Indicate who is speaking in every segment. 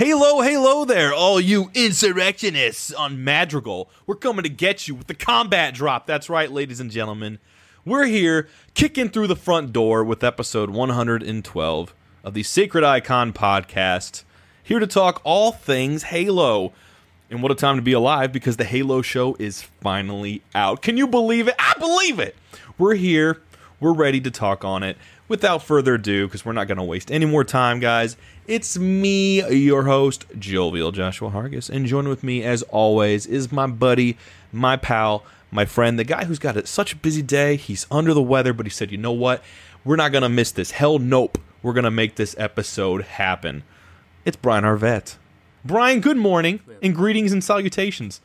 Speaker 1: Halo, halo there, all you insurrectionists on Madrigal. We're coming to get you with the combat drop. That's right, ladies and gentlemen. We're here kicking through the front door with episode 112 of the Sacred Icon podcast. Here to talk all things Halo. And what a time to be alive because the Halo show is finally out. Can you believe it? I believe it. We're here. We're ready to talk on it. Without further ado, because we're not going to waste any more time, guys, it's me, your host, Jovial Joshua Hargis. And joining with me, as always, is my buddy, my pal, my friend, the guy who's got a, such a busy day. He's under the weather, but he said, you know what? We're not going to miss this. Hell, nope. We're going to make this episode happen. It's Brian Arvett. Brian, good morning, and greetings and salutations.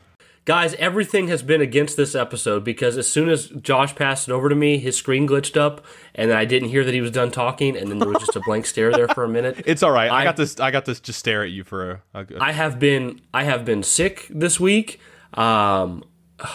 Speaker 2: Guys, everything has been against this episode because as soon as Josh passed it over to me, his screen glitched up, and I didn't hear that he was done talking, and then there was just a blank stare there for a minute.
Speaker 1: It's all right. I, I got this. I got this. Just stare at you for a.
Speaker 2: I have been. I have been sick this week. Um,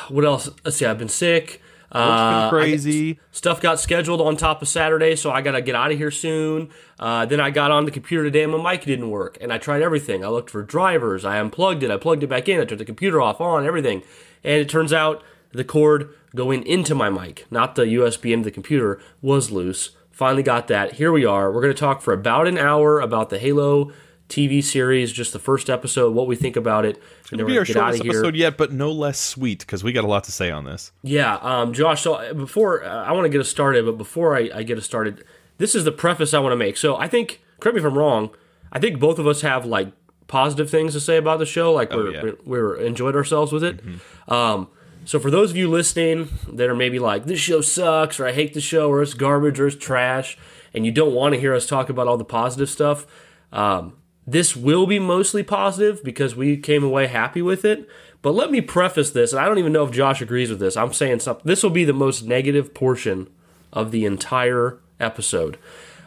Speaker 2: what else? Let's see. I've been sick.
Speaker 1: Uh, crazy.
Speaker 2: stuff got scheduled on top of Saturday, so I got to get out of here soon. Uh, then I got on the computer today and my mic didn't work. And I tried everything. I looked for drivers. I unplugged it. I plugged it back in. I turned the computer off, on, everything. And it turns out the cord going into my mic, not the USB into the computer, was loose. Finally got that. Here we are. We're going to talk for about an hour about the Halo TV series, just the first episode, what we think about it.
Speaker 1: It's going to be our shortest episode yet, but no less sweet because we got a lot to say on this.
Speaker 2: Yeah, um, Josh. So uh, before uh, I want to get us started, but before I, I get us started, this is the preface I want to make. So I think, correct me if I'm wrong. I think both of us have like positive things to say about the show. Like we're, oh, yeah. we're, we're, enjoyed ourselves with it. Mm-hmm. Um, so for those of you listening that are maybe like this show sucks or I hate the show or it's garbage or it's trash, and you don't want to hear us talk about all the positive stuff. Um, this will be mostly positive because we came away happy with it. But let me preface this, and I don't even know if Josh agrees with this. I'm saying something. This will be the most negative portion of the entire episode.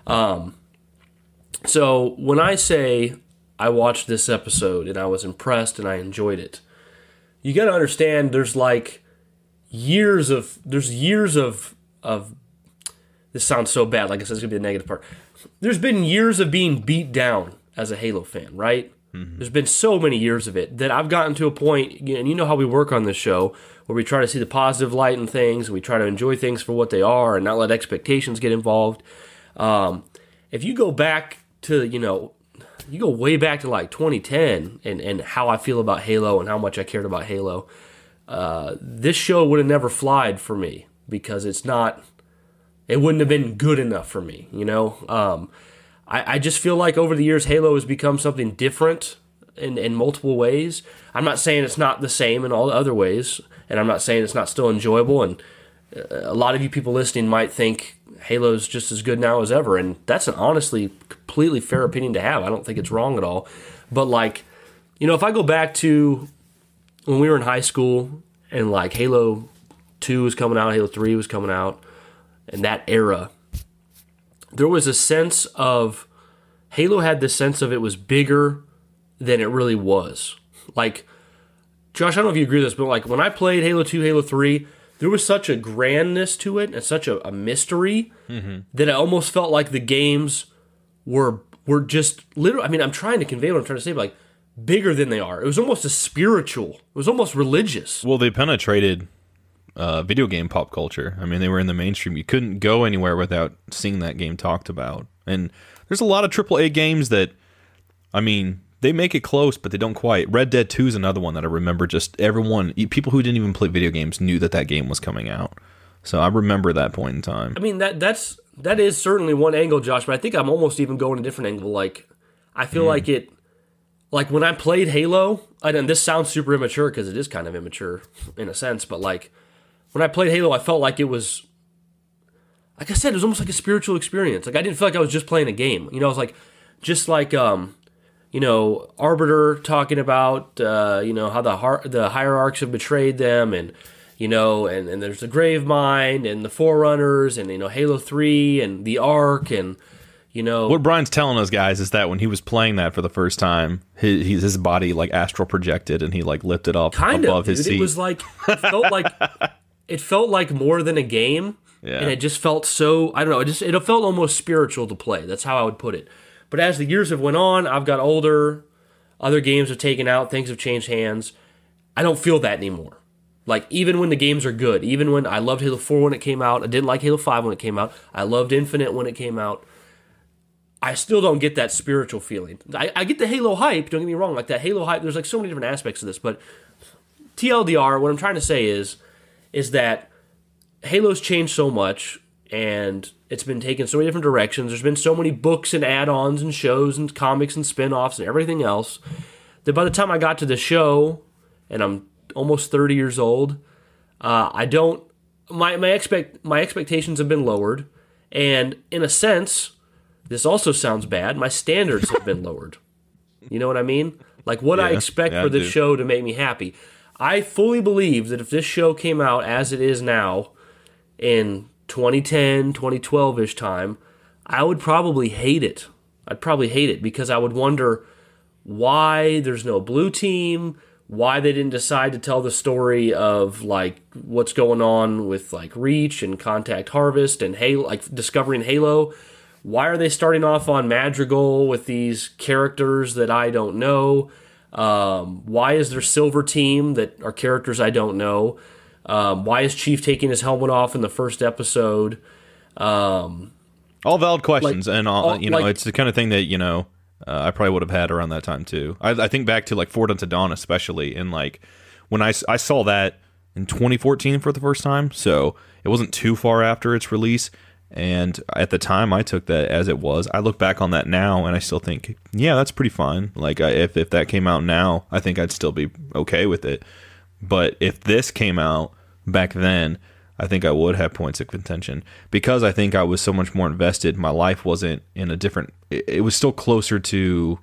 Speaker 2: Um, so when I say I watched this episode and I was impressed and I enjoyed it, you got to understand there's like years of there's years of of this sounds so bad. Like I said, it's gonna be the negative part. There's been years of being beat down as a Halo fan, right? Mm-hmm. There's been so many years of it that I've gotten to a point, and you know how we work on this show, where we try to see the positive light in things, and we try to enjoy things for what they are, and not let expectations get involved. Um, if you go back to, you know, you go way back to like 2010, and and how I feel about Halo and how much I cared about Halo, uh, this show would have never flied for me because it's not, it wouldn't have been good enough for me, you know. Um, I, I just feel like over the years, Halo has become something different in, in multiple ways. I'm not saying it's not the same in all the other ways, and I'm not saying it's not still enjoyable. And uh, a lot of you people listening might think Halo's just as good now as ever, and that's an honestly completely fair opinion to have. I don't think it's wrong at all. But like, you know, if I go back to when we were in high school and like Halo 2 was coming out, Halo 3 was coming out, and that era, there was a sense of Halo had this sense of it was bigger than it really was. Like, Josh, I don't know if you agree with this, but like when I played Halo 2, Halo 3, there was such a grandness to it and such a, a mystery mm-hmm. that it almost felt like the games were were just literally. I mean, I'm trying to convey what I'm trying to say, but like bigger than they are. It was almost a spiritual. It was almost religious.
Speaker 1: Well, they penetrated uh, video game pop culture. I mean, they were in the mainstream. You couldn't go anywhere without seeing that game talked about. And there's a lot of AAA games that, I mean, they make it close, but they don't quite. Red Dead 2 is another one that I remember. Just everyone, people who didn't even play video games knew that that game was coming out. So I remember that point in time.
Speaker 2: I mean that that's that is certainly one angle, Josh. But I think I'm almost even going a different angle. Like I feel mm. like it, like when I played Halo, and this sounds super immature because it is kind of immature in a sense, but like when I played Halo, I felt like it was, like I said, it was almost like a spiritual experience. Like I didn't feel like I was just playing a game. You know, I was like, just like, um, you know, Arbiter talking about, uh, you know, how the har- the hierarchs have betrayed them, and you know, and, and there's the Grave Mind and the Forerunners, and you know, Halo Three and the Ark, and you know,
Speaker 1: what Brian's telling us guys is that when he was playing that for the first time, his his body like astral projected, and he like lifted up
Speaker 2: kind
Speaker 1: above
Speaker 2: of,
Speaker 1: his
Speaker 2: dude.
Speaker 1: seat.
Speaker 2: It was like it felt like it felt like more than a game, yeah. and it just felt so. I don't know. It just it felt almost spiritual to play. That's how I would put it. But as the years have went on, I've got older. Other games have taken out. Things have changed hands. I don't feel that anymore. Like even when the games are good, even when I loved Halo 4 when it came out, I didn't like Halo 5 when it came out. I loved Infinite when it came out. I still don't get that spiritual feeling. I, I get the Halo hype. Don't get me wrong. Like that Halo hype. There's like so many different aspects of this, but TLDR. What I'm trying to say is is that Halo's changed so much and it's been taken so many different directions. There's been so many books and add-ons and shows and comics and spin-offs and everything else that by the time I got to the show and I'm almost 30 years old, uh, I don't my my expect my expectations have been lowered and in a sense this also sounds bad. My standards have been lowered. You know what I mean? Like what yeah, I expect yeah, for this show to make me happy. I fully believe that if this show came out as it is now in 2010, 2012 ish time, I would probably hate it. I'd probably hate it because I would wonder why there's no blue team, why they didn't decide to tell the story of like what's going on with like Reach and Contact Harvest and Halo, like discovering Halo. Why are they starting off on Madrigal with these characters that I don't know? Um, why is there Silver Team that are characters I don't know? Um, why is Chief taking his helmet off in the first episode? Um,
Speaker 1: all valid questions, like, and all, all, you know, like, it's the kind of thing that you know uh, I probably would have had around that time too. I, I think back to like Forward Unto Dawn, especially, and like when I I saw that in 2014 for the first time, so it wasn't too far after its release. And at the time, I took that as it was. I look back on that now, and I still think, yeah, that's pretty fine. Like, I, if if that came out now, I think I'd still be okay with it. But if this came out back then, I think I would have points of contention because I think I was so much more invested. My life wasn't in a different. It, it was still closer to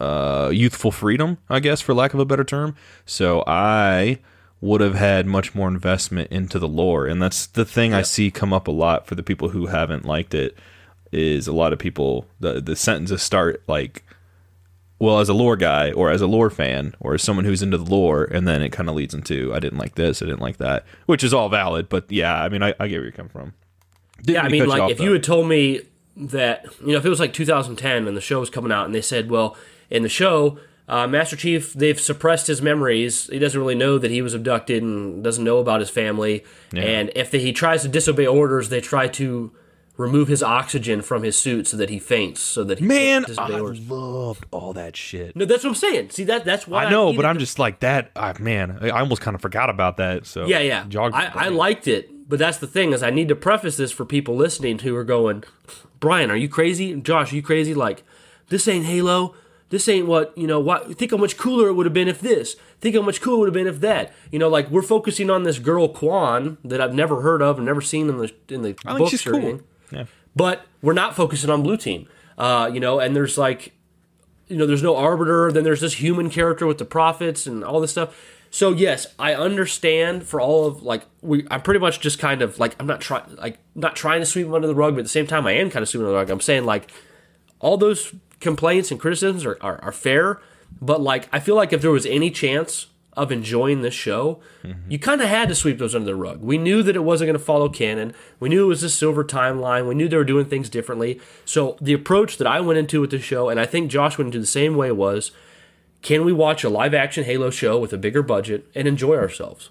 Speaker 1: uh, youthful freedom, I guess, for lack of a better term. So I would have had much more investment into the lore. And that's the thing i see come up a lot for the people who haven't liked it is a lot of people the the sentences start like well as a lore guy or as a lore fan or as someone who's into the lore and then it kind of leads into i didn't like this i didn't like that which is all valid but yeah i mean i, I get where you come from.
Speaker 2: Didn't yeah i mean like if though. you had told me that you know if it was like 2010 and the show was coming out and they said well in the show uh, Master Chief, they've suppressed his memories. He doesn't really know that he was abducted and doesn't know about his family. Yeah. And if he tries to disobey orders, they try to remove his oxygen from his suit so that he faints. So that he
Speaker 1: man, I orders. loved all that shit.
Speaker 2: No, that's what I'm saying. See that that's why
Speaker 1: I know, I but I'm just like that. Uh, man, I almost kind of forgot about that. So
Speaker 2: yeah, yeah, I, I liked it, but that's the thing is I need to preface this for people listening who are going, Brian, are you crazy? Josh, are you crazy? Like this ain't Halo this ain't what you know what think how much cooler it would have been if this. Think how much cooler it would have been if that. You know like we're focusing on this girl Kwan that i've never heard of and never seen in the in the I books or cool. anything yeah. but we're not focusing on blue team. Uh, you know and there's like you know there's no arbiter then there's this human character with the prophets and all this stuff. So yes i understand for all of like we i'm pretty much just kind of like i'm not trying like not trying to sweep them under the rug but at the same time i am kind of sweeping under the rug. I'm saying like all those complaints and criticisms are, are, are, fair, but like I feel like if there was any chance of enjoying this show, mm-hmm. you kind of had to sweep those under the rug. We knew that it wasn't going to follow canon. We knew it was a silver timeline. We knew they were doing things differently. So the approach that I went into with the show, and I think Josh went into the same way, was can we watch a live action Halo show with a bigger budget and enjoy ourselves?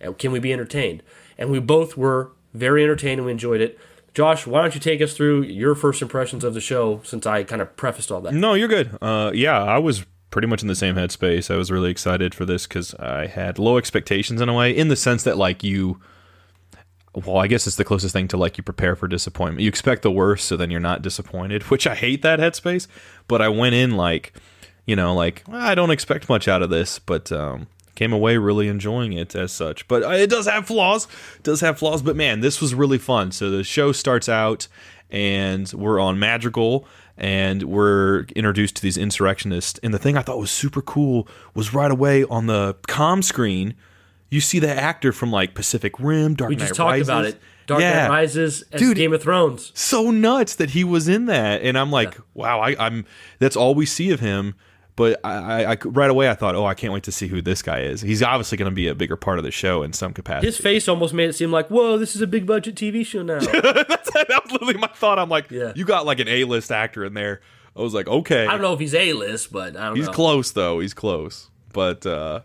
Speaker 2: And can we be entertained? And we both were very entertained and we enjoyed it. Josh, why don't you take us through your first impressions of the show since I kind of prefaced all that?
Speaker 1: No, you're good. Uh, yeah, I was pretty much in the same headspace. I was really excited for this because I had low expectations in a way, in the sense that like you. Well, I guess it's the closest thing to like you prepare for disappointment. You expect the worst, so then you're not disappointed, which I hate that headspace. But I went in like, you know, like I don't expect much out of this, but um, came away really enjoying it as such. But uh, it does have flaws, it does have flaws. But man, this was really fun. So the show starts out, and we're on Madrigal, and we're introduced to these insurrectionists. And the thing I thought was super cool was right away on the com screen, you see the actor from like Pacific Rim, Dark
Speaker 2: We
Speaker 1: Knight
Speaker 2: just talked
Speaker 1: Rises.
Speaker 2: about it. Dark
Speaker 1: Yeah.
Speaker 2: Knight Rises and
Speaker 1: Dude.
Speaker 2: Game of Thrones.
Speaker 1: So nuts that he was in that, and I'm like, wow, I, I'm. That's all we see of him. But I, I, I right away I thought, oh, I can't wait to see who this guy is. He's obviously going to be a bigger part of the show in some capacity.
Speaker 2: His face almost made it seem like, whoa, this is a big budget TV show now.
Speaker 1: that was literally my thought. I'm like,
Speaker 2: Yeah.
Speaker 1: you got like an A-list actor in there. I was like, okay,
Speaker 2: I don't know if he's A list, but I don't
Speaker 1: he's
Speaker 2: know.
Speaker 1: close though. He's close, but uh,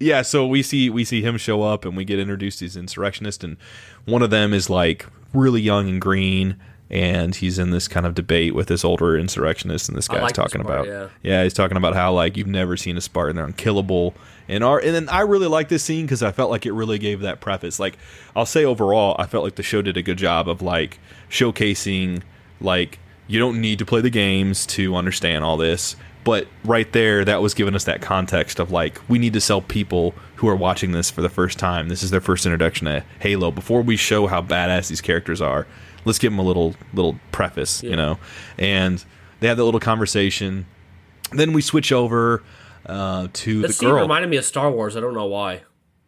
Speaker 1: yeah. So we see we see him show up, and we get introduced to these insurrectionists, and one of them is like really young and green. And he's in this kind of debate with this older insurrectionist, and this guy's
Speaker 2: like
Speaker 1: talking
Speaker 2: part,
Speaker 1: about,
Speaker 2: yeah.
Speaker 1: he's talking about how like you've never seen a Spartan, they're unkillable, and our and then I really like this scene because I felt like it really gave that preface. Like I'll say overall, I felt like the show did a good job of like showcasing like you don't need to play the games to understand all this. But right there, that was giving us that context of like we need to sell people who are watching this for the first time. This is their first introduction to Halo. Before we show how badass these characters are, let's give them a little little preface, you know. And they have that little conversation. Then we switch over uh, to
Speaker 2: That
Speaker 1: the
Speaker 2: scene
Speaker 1: girl.
Speaker 2: reminded me of Star Wars. I don't know why.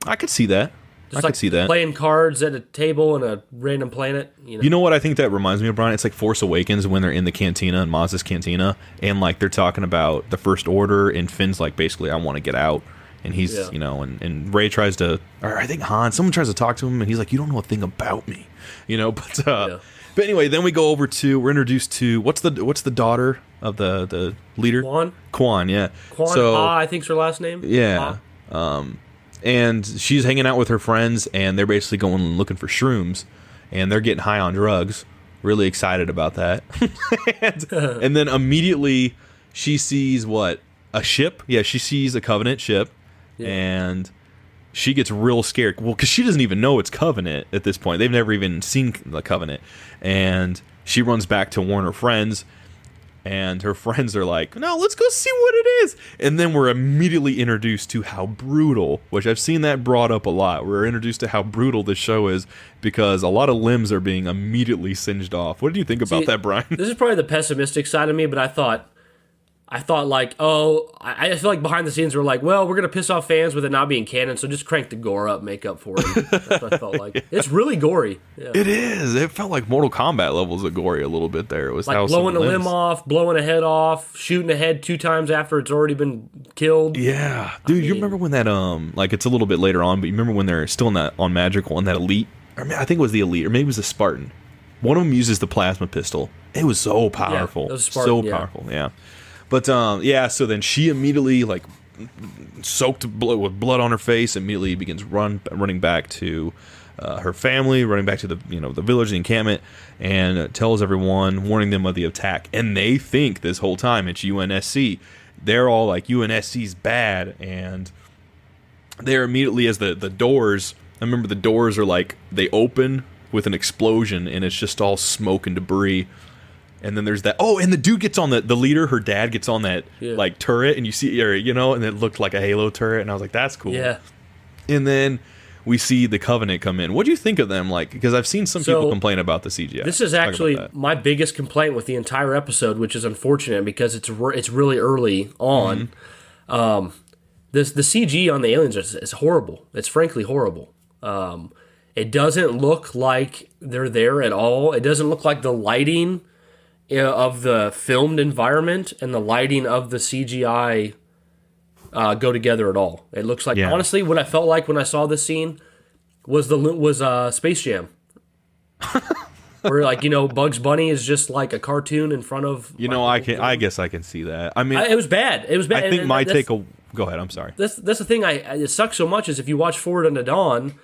Speaker 1: I could see that. I
Speaker 2: Just
Speaker 1: could see that.
Speaker 2: playing cards at a table in a random planet. You know,
Speaker 1: You know what I think that reminds me of, Brian? It's like Force Awakens when they're in the cantina in Maz's cantina, and like they're talking about the First Order, and Finn's like basically, I want to get out, and he's
Speaker 2: Yeah.
Speaker 1: you know, and and Rey tries to, or I think Han, someone tries to talk to him, and he's like, you don't know a thing about me, you know. But uh,
Speaker 2: Yeah.
Speaker 1: but anyway, then we go over to we're introduced to what's the what's the daughter of the the leader
Speaker 2: Kwan.
Speaker 1: Kwan, yeah.
Speaker 2: Kwan
Speaker 1: so,
Speaker 2: Ha, I think's her last name.
Speaker 1: yeah.
Speaker 2: Ha.
Speaker 1: Um, and she's hanging out with her friends, and they're basically going looking for shrooms, and they're getting high on drugs. Really excited about that. and, and then immediately she sees what? A ship? Yeah, she sees a Covenant ship, and she gets real scared. Well, because she doesn't even know it's Covenant at this point. They've never even seen the Covenant. And she runs back to warn her friends, and her friends are like, "No, let's go see what it is." And then we're immediately introduced to how brutal, which I've seen that brought up a lot. We're introduced to how brutal this show is because a lot of limbs are being immediately singed off. What do you think about
Speaker 2: See,
Speaker 1: that, Brian?
Speaker 2: This is probably the pessimistic side of me, but I thought, I thought like, oh, I, I feel like behind the scenes we're like, well, we're gonna piss off fans with it not being canon, so just crank the gore up, make up for it. That's what I felt like. It's really gory. Yeah.
Speaker 1: It is. It felt like Mortal Kombat levels of gory a little bit there. It was
Speaker 2: like blowing a limb off, blowing a head off, shooting a head two times after it's already been killed.
Speaker 1: Yeah, dude, you
Speaker 2: mean-
Speaker 1: remember when that um like it's a little bit later on, but you remember when they're still in that on Madrigal and that elite, or I, think it was the elite, or maybe it was the Spartan. One of them uses the plasma pistol. It was so powerful,
Speaker 2: it was Spartan,
Speaker 1: so
Speaker 2: yeah.
Speaker 1: powerful. Yeah, but um yeah, so then she immediately like soaked blood with blood on her face, immediately begins run running back to. Uh, her family running back to the you know the village the encampment and tells everyone warning them of the attack and they think this whole time it's UNSC they're all like UNSC's bad and they're immediately as the the doors I remember the doors are like they open with an explosion and it's just all smoke and debris and then there's that oh and the dude gets on the the leader her dad gets on that
Speaker 2: Yeah.
Speaker 1: like turret and you see or, you know and it looked like a halo turret and I was like that's cool
Speaker 2: Yeah.
Speaker 1: and then we see the covenant come in what do you think of them like because I've seen some
Speaker 2: So,
Speaker 1: people complain about the CGI
Speaker 2: This is actually my biggest complaint with the entire episode, which is unfortunate because it's re- it's really early on. Um, this the CG on the aliens is, is horrible. It's frankly horrible. Um, it doesn't look like they're there at all. It doesn't look like the lighting of the filmed environment and the lighting of the CGI uh, go together at all. It looks like
Speaker 1: Yeah.
Speaker 2: honestly, what I felt like when I saw this scene was the was uh, Space Jam. where like you know Bugs Bunny is just like a cartoon in front of.
Speaker 1: You know, I can. I guess I can see that. I mean,
Speaker 2: I, it was bad. It was bad.
Speaker 1: I think
Speaker 2: And
Speaker 1: my take. A, go ahead. I'm sorry.
Speaker 2: That's that's the thing. I it sucks so much is if you watch Forward Unto Dawn,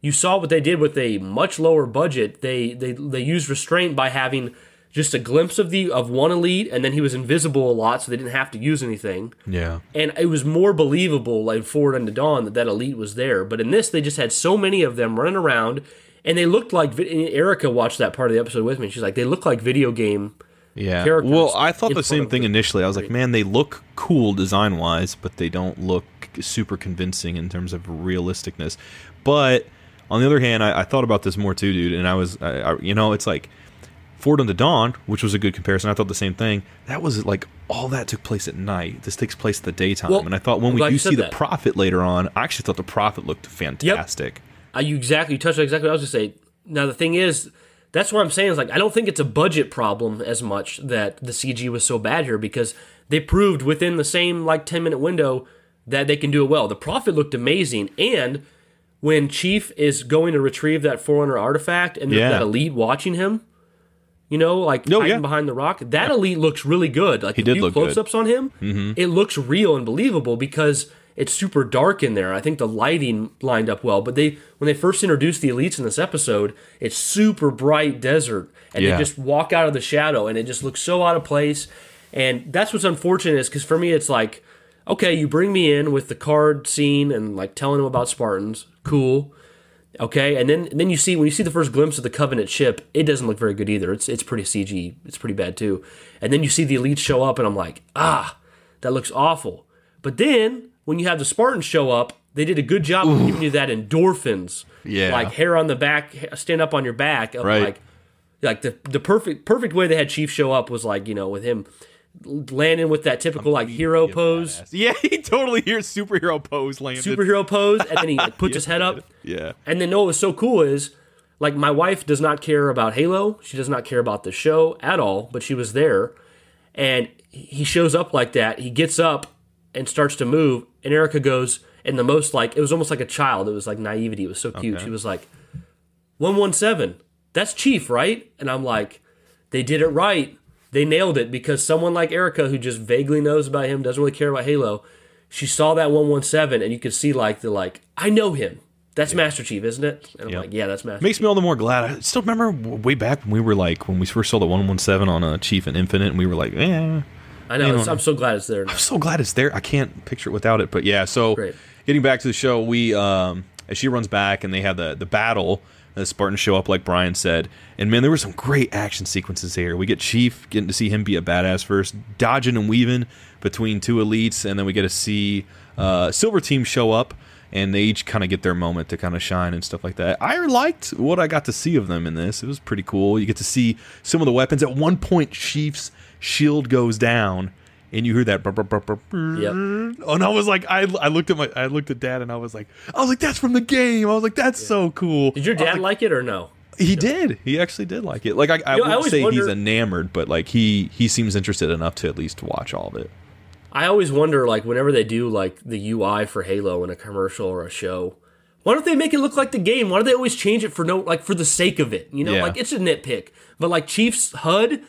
Speaker 2: you saw what they did with a much lower budget. They they they used restraint by having just a glimpse of the of one elite, and then he was invisible a lot, so they didn't have to use anything.
Speaker 1: Yeah.
Speaker 2: And it was more believable, like Forward Unto Dawn, that that elite was there. But in this, they just had so many of them running around, and they looked like. Erica watched that part of the episode with me. She's like, they look like video game.
Speaker 1: Yeah.
Speaker 2: characters
Speaker 1: Well, I thought the same thing
Speaker 2: the
Speaker 1: initially. I was like, man, they look cool design wise, but they don't look super convincing in terms of realisticness. But on the other hand, I, I thought about this more too, dude. And I was, I, I, you know, it's like Forward Unto Dawn, which was a good comparison. I thought the same thing. That was like all that took place at night. This takes place at the daytime.
Speaker 2: Well,
Speaker 1: and I thought when we do see the
Speaker 2: that.
Speaker 1: prophet later on, I actually thought the prophet looked fantastic.
Speaker 2: Uh, you exactly you touched on exactly what I was gonna say. Now the thing is, that's what I'm saying is like I don't think it's a budget problem as much that the CG was so bad here because they proved within the same like 10 minute window that they can do it well. The Prophet looked amazing, and when Chief is going to retrieve that Forerunner artifact and
Speaker 1: Yeah.
Speaker 2: that elite watching him, you know, like hiding
Speaker 1: yeah.
Speaker 2: behind the rock, that elite looks really good. Like he
Speaker 1: did look. Mm-hmm.
Speaker 2: close-ups on him, it looks real and believable because it's super dark in there. I think the lighting lined up well, but they when they first introduced the elites in this episode, it's super bright desert, and
Speaker 1: Yeah.
Speaker 2: they just walk out of the shadow, and it just looks so out of place. And that's what's unfortunate is because for me, it's like, okay, you bring me in with the card scene and like telling them about Spartans, cool. Okay, and then and then you see when you see the first glimpse of the Covenant ship, it doesn't look very good either. It's it's pretty CG. It's pretty bad too. And then you see the elites show up, and I'm like, ah, that looks awful. But then when you have the Spartans show up, they did a good job of giving you that endorphins,
Speaker 1: Yeah.
Speaker 2: like hair on the back, stand up on your back,
Speaker 1: Right.
Speaker 2: like like the the perfect perfect way they had Chief show up was like you know with him landing with that typical like hero pose,
Speaker 1: Yeah, he totally hears superhero pose landed.
Speaker 2: superhero pose, and then he like, puts his head up.
Speaker 1: yeah.
Speaker 2: And then no, what was so cool is like my wife does not care about Halo. She does not care about the show at all, but she was there. And he shows up like that. He gets up and starts to move. And Erica goes, and the most like, it was almost like a child. It was like naivety. It was so cute.
Speaker 1: Okay.
Speaker 2: She was like, 117, that's Chief, right? And I'm like, they did it right. They nailed it because someone like Erica, who just vaguely knows about him, doesn't really care about Halo, she saw that 117 and you could see like the like, I know him. That's Master Chief, isn't it? And I'm
Speaker 1: Yep.
Speaker 2: like, yeah, that's Master
Speaker 1: Makes me all the more glad. I still remember way back when we were like when we first saw the 117 on a Chief and Infinite, and we were like, eh.
Speaker 2: I know. I'm so glad it's there now.
Speaker 1: I'm so glad it's there. I can't picture it without it. But yeah, so
Speaker 2: Great.
Speaker 1: getting back to the show, we um as she runs back and they have the the battle. The Spartans show up, like Brian said, and man, there were some great action sequences here. We get Chief getting to see him be a badass first, dodging and weaving between two elites, and then we get to see uh, Silver Team show up, and they each kind of get their moment to kind of shine and stuff like that. I liked what I got to see of them in this. It was pretty cool. You get to see some of the weapons. At one point, Chief's shield goes down, and you hear that. brr, brr, brr.
Speaker 2: Yep.
Speaker 1: And I was like, I, I looked at my, I looked at Dad, and I was like, I was like, that's from the game. I was like, that's so cool.
Speaker 2: Did your dad like, it or no?
Speaker 1: He did. He actually did like it. Like I, I
Speaker 2: You know, I
Speaker 1: won't
Speaker 2: always
Speaker 1: say he's enamored, but like he he seems interested enough to at least watch all of it.
Speaker 2: I always wonder, like, whenever they do like the UI for Halo in a commercial or a show, why don't they make it look like the game? Why do they always change it for no, like, for the sake of it? You know,
Speaker 1: Yeah.
Speaker 2: like it's a nitpick, but like Chief's HUD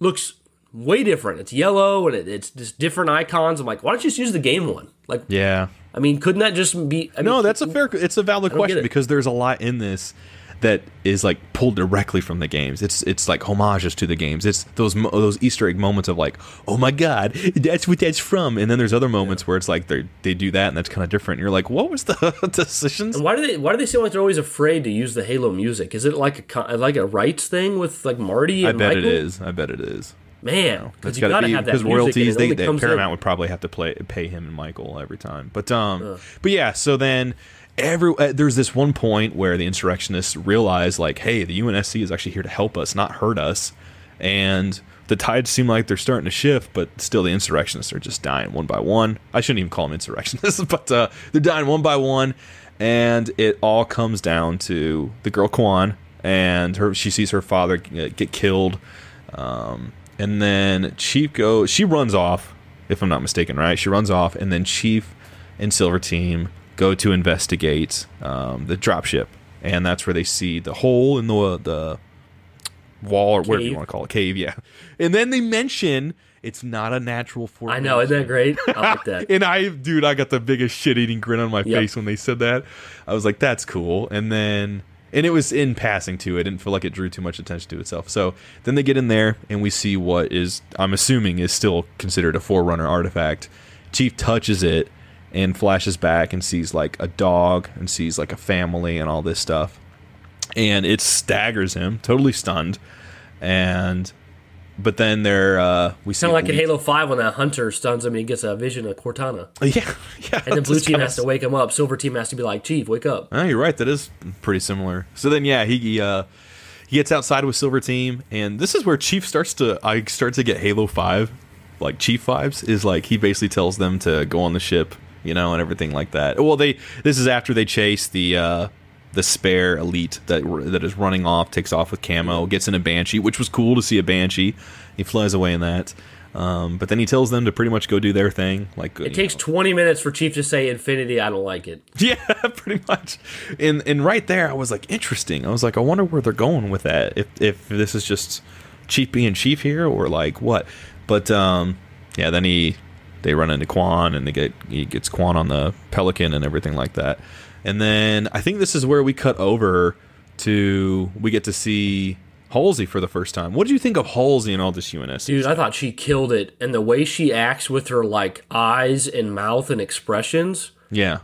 Speaker 2: looks way different. It's yellow and it, it's just different icons. I'm like, why don't you just use the game one? Like,
Speaker 1: Yeah.
Speaker 2: I mean, couldn't that just be? I
Speaker 1: No,
Speaker 2: mean,
Speaker 1: that's a fair. It's a valid question because there's a lot in this that is like pulled directly from the games. It's it's like homages to the games. It's those those Easter egg moments of like, oh my god, that's what that's from. And then there's other moments where it's like they they do that and that's kind of different. And you're like, what was the decisions?
Speaker 2: And why do they? Why do they seem like they're always afraid to use the Halo music? Is it like a like a rights thing with like Marty?
Speaker 1: I bet
Speaker 2: Michael?
Speaker 1: it is. I bet it is.
Speaker 2: Man, because
Speaker 1: That's
Speaker 2: you
Speaker 1: got
Speaker 2: gotta
Speaker 1: to be
Speaker 2: have that
Speaker 1: because royalties. They, they
Speaker 2: comes in-
Speaker 1: Paramount would probably have to play pay him and Michael every time. But um, but yeah. So then every uh, there's this one point where the insurrectionists realize like, hey, the UNSC is actually here to help us, not hurt us, and the tides seem like they're starting to shift, but still the insurrectionists are just dying one by one. I shouldn't even call them insurrectionists, but uh, they're dying one by one, and it all comes down to the girl Kwan and her. She sees her father uh, get killed. Um, and then Chief goes, she runs off, if I'm not mistaken, right? She runs off, and then Chief and Silver Team go to investigate um, the dropship, and that's where they see the hole in the the wall or whatever you want to call it, cave. Yeah, and then they mention it's not a natural formation.
Speaker 2: I know, isn't that great? I like that.
Speaker 1: And I, dude, I got the biggest shit eating grin on my
Speaker 2: Yep.
Speaker 1: face when they said that. I was like, that's cool. And then, and it was in passing too. I didn't feel like it drew too much attention to itself. So then they get in there and we see what is, I'm assuming, is still considered a Forerunner artifact. Chief touches it and flashes back and sees like a dog and sees like a family and all this stuff. And it staggers him, totally stunned. And, but then there, uh, we
Speaker 2: Kind of like in Halo Five when that hunter stuns him and he gets a vision of Cortana,
Speaker 1: Yeah, yeah.
Speaker 2: and then blue team has to wake him up. Silver team has to be like, Chief, wake up.
Speaker 1: Oh, you're right. That is pretty similar. So then, yeah, he he, uh, he gets outside with Silver Team, and this is where Chief starts to I start to get Halo Five, like Chief vibes. Is like he basically tells them to go on the ship, you know, and everything like that. Well, they this is after they chase the uh, the spare elite that that is running off, takes off with camo, gets in a Banshee, which was cool to see a Banshee. He flies away in that. Um, but then he tells them to pretty much go do their thing. Like
Speaker 2: It takes 20 minutes for Chief to say Infinity. I don't like it.
Speaker 1: Yeah, pretty much. And and right there, I was like, interesting. I was like, I wonder where they're going with that. If if this is just Chief being Chief here, or like what? But um, yeah. Then he they run into Kwan, and they get he gets Kwan on the Pelican and everything like that. And then I think this is where we cut over to we get to see Halsey for the first time. What did you think of Halsey and all this UNS?
Speaker 2: Dude, I thought she killed it. And the way she acts with her like eyes and mouth and expressions,
Speaker 1: yeah,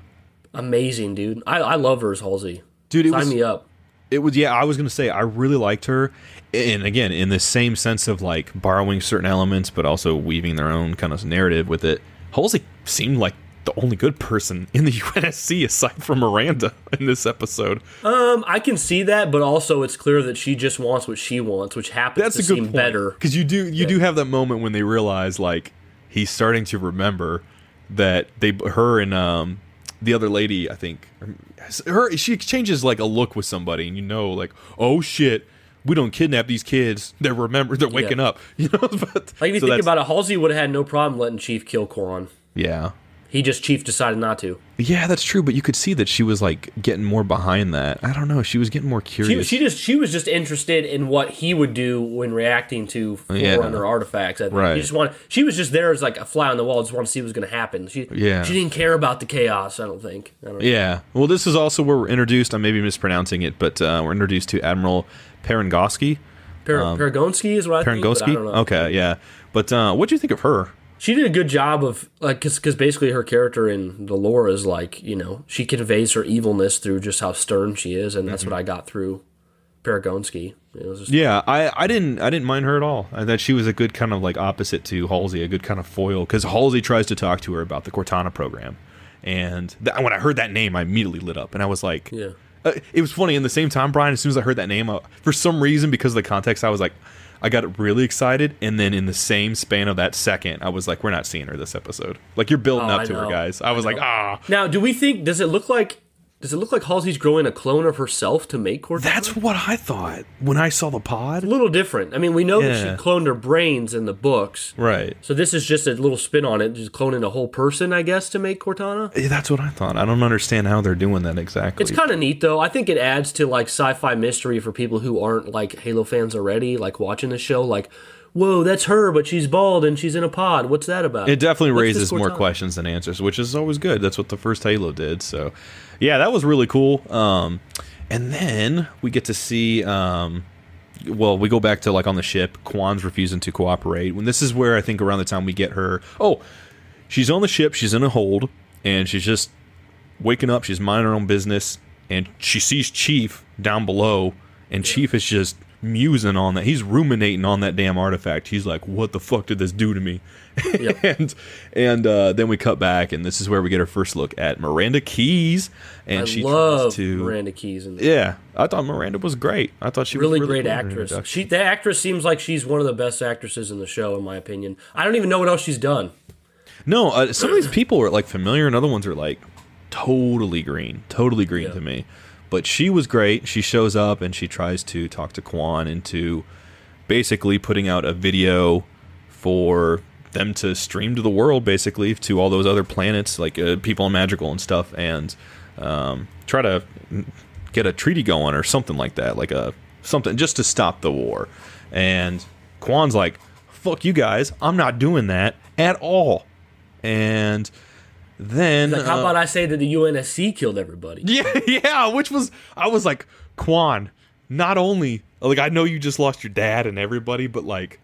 Speaker 2: amazing, dude. I, I love her as Halsey.
Speaker 1: dude, it
Speaker 2: Sign
Speaker 1: was
Speaker 2: me up.
Speaker 1: it was yeah i was gonna say i really liked her and again in the same sense of like borrowing certain elements but also weaving their own kind of narrative with it halsey seemed like the only good person in the unsc aside from miranda in this episode
Speaker 2: Um, I can see that, but also it's clear that she just wants what she wants, which happens
Speaker 1: that's
Speaker 2: to
Speaker 1: a good
Speaker 2: seem
Speaker 1: point
Speaker 2: better.
Speaker 1: because you do you do have that moment when they realize like he's starting to remember that they her and um the other lady i think her she exchanges like a look with somebody and you know like oh shit we don't kidnap these kids they're remember they're waking
Speaker 2: Yeah.
Speaker 1: up you know but
Speaker 2: Like if you
Speaker 1: so
Speaker 2: think about it, Halsey would have had no problem letting Chief kill Kwan.
Speaker 1: yeah
Speaker 2: He just Chief decided not to.
Speaker 1: yeah that's true but you could see that she was like getting more behind that i don't know she was getting more curious
Speaker 2: she just she was just interested in what he would do when reacting to
Speaker 1: Yeah.
Speaker 2: Forerunner artifacts. I think.
Speaker 1: Right.
Speaker 2: She just want she was just there as like a fly on the wall, just want to see what was going to happen. She
Speaker 1: Yeah.
Speaker 2: She didn't care about the chaos. I don't think. I don't know.
Speaker 1: Yeah. Well, this is also where we're introduced. I may be mispronouncing it, but uh, we're introduced to Admiral Perengoski.
Speaker 2: Per, Paragonski is what I think.
Speaker 1: Okay, yeah. But uh, what do you think of her?
Speaker 2: She did a good job of like because basically her character in the lore is like you know she conveys her evilness through just how stern she is, and that's what I got through Paragonski. Just,
Speaker 1: Mm-hmm. Yeah, I, I didn't I didn't mind her at all. I thought she was a good kind of like opposite to Halsey, a good kind of foil because Halsey tries to talk to her about the Cortana program, and when I heard that name, I immediately lit up, and I was like,
Speaker 2: Yeah.
Speaker 1: Uh, it was funny. In the same time, Brian, as soon as I heard that name, uh, for some reason, because of the context, I was like, I got really excited, and then in the same span of that second, I was like, we're not seeing her this episode. Like you're building
Speaker 2: Oh,
Speaker 1: up
Speaker 2: I
Speaker 1: to her, guys. I was like, ah,
Speaker 2: Now, do we think? Does it look like? Does it look like Halsey's growing a clone of herself to make Cortana?
Speaker 1: that's what I thought when I saw the pod.
Speaker 2: a little different. I mean, we know that she cloned her brains in the books,
Speaker 1: Right.
Speaker 2: so this is just a little spin on it, just cloning a whole person, I guess, to make Cortana.
Speaker 1: Yeah, That's what I thought. I don't understand how they're doing that exactly.
Speaker 2: It's kind of neat though. I think it adds to like sci-fi mystery for people who aren't like Halo fans already, like watching the show. Like, whoa, that's her, but she's bald and she's in a pod. What's that about?
Speaker 1: It definitely
Speaker 2: What's
Speaker 1: raises more questions than answers, which is always good. That's what the first Halo did. So, yeah, that was really cool. Um, and then we get to see. Um, well, we go back to like on the ship. Kwan's refusing to cooperate. When this is where I think around the time we get her. Oh, she's on the ship. She's in a hold, and she's just waking up. She's minding her own business, and she sees Chief down below, and Chief is just musing on that. He's ruminating on that damn artifact. He's like, "What the fuck did this do to me?" and and uh, then we cut back, and this is where we get our first look at Miranda Keyes, and
Speaker 2: I
Speaker 1: she
Speaker 2: love
Speaker 1: to.
Speaker 2: Miranda Keyes
Speaker 1: Yeah, I thought Miranda was great. I thought she
Speaker 2: really,
Speaker 1: was really
Speaker 2: great
Speaker 1: cool in her
Speaker 2: actress. She, the actress seems like she's one of the best actresses in the show, in my opinion. I don't even know what else she's done.
Speaker 1: No, uh, some of these people are like familiar, and other ones are like totally green, totally green
Speaker 2: Yeah.
Speaker 1: to me. But she was great. She shows up and she tries to talk to Kwan into basically putting out a video for them to stream to the world, basically to all those other planets, like uh, people in Madrigal and stuff, and um, try to get a treaty going or something like that, like a something just to stop the war. And Kwan's like, "Fuck you guys, I'm not doing that at all." And then
Speaker 2: Like, how
Speaker 1: uh,
Speaker 2: about I say that the UNSC killed everybody?
Speaker 1: yeah, yeah, which was I was like, Kwan, not only like I know you just lost your dad and everybody, but like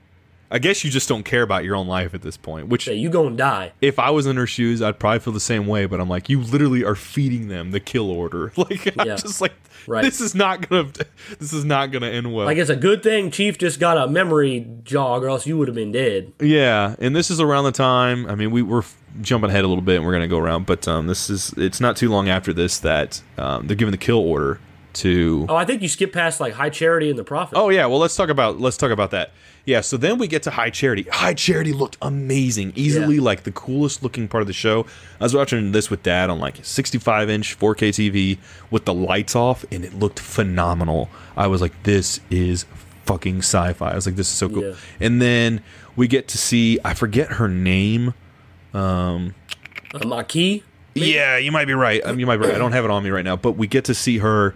Speaker 1: I guess you just don't care about your own life at this point. Which
Speaker 2: Say, you gonna die.
Speaker 1: if I was in her shoes, I'd probably feel the same way, but I'm like, you literally are feeding them the kill order. Like I'm just like
Speaker 2: Right.
Speaker 1: this is not gonna this is not gonna end well.
Speaker 2: Like it's a good thing Chief just got a memory jog, or else you would have been dead.
Speaker 1: Yeah, and this is around the time. I mean, we we're jumping ahead a little bit, and we're gonna go around. But um, this is it's not too long after this that um, they're giving the kill order to.
Speaker 2: Oh, I think you skip past like High Charity and the Prophet.
Speaker 1: Oh yeah, well let's talk about let's talk about that. Yeah, so then we get to High Charity. High Charity looked amazing, easily
Speaker 2: Yeah.
Speaker 1: like the coolest looking part of the show. I was watching this with Dad on like 65 inch 4K TV with the lights off, and it looked phenomenal. I was like, this is fucking sci-fi. I was like, this is so cool.
Speaker 2: Yeah.
Speaker 1: And then we get to see I forget her name.
Speaker 2: um Uh, Makee.
Speaker 1: Yeah, you might be right. Um, you might be right. I don't have it on me right now, but we get to see her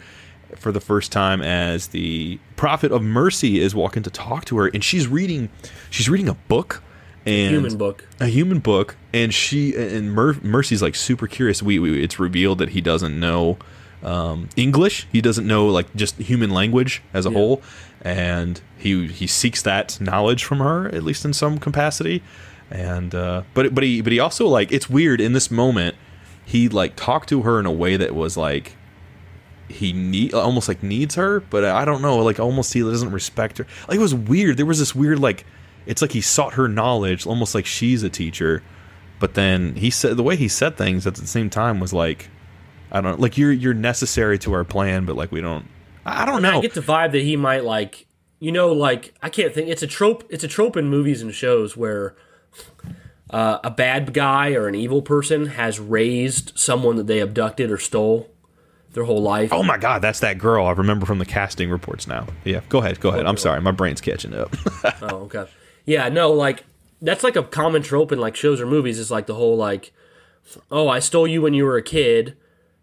Speaker 1: for the first time as the prophet of mercy is walking to talk to her, and she's reading. She's reading a book, and
Speaker 2: Human book.
Speaker 1: a human book, and she and Mer- Mercy's like super curious. We, we it's revealed that he doesn't know um, English. He doesn't know like just human language as a
Speaker 2: Yeah.
Speaker 1: whole, and he he seeks that knowledge from her at least in some capacity. And uh, but but he but he also like it's weird in this moment. He like talked to her in a way that was like he need almost like needs her, but I don't know, like almost he doesn't respect her. Like it was weird. There was this weird like it's like he sought her knowledge, almost like she's a teacher. But then he said the way he said things at the same time was like I don't know like you're you're necessary to our plan, but like we don't I don't know.
Speaker 2: I get the vibe that he might like, you know, like I can't think. It's a trope. It's a trope in movies and shows where uh, a bad guy or an evil person has raised someone that they abducted or stole their whole life.
Speaker 1: Oh my god, that's that girl I remember from the casting reports now. Yeah, go ahead, go ahead. I'm sorry, my brain's catching up.
Speaker 2: Oh, okay. Yeah, no, like that's like a common trope in like shows or movies. Is like the whole like, oh, I stole you when you were a kid,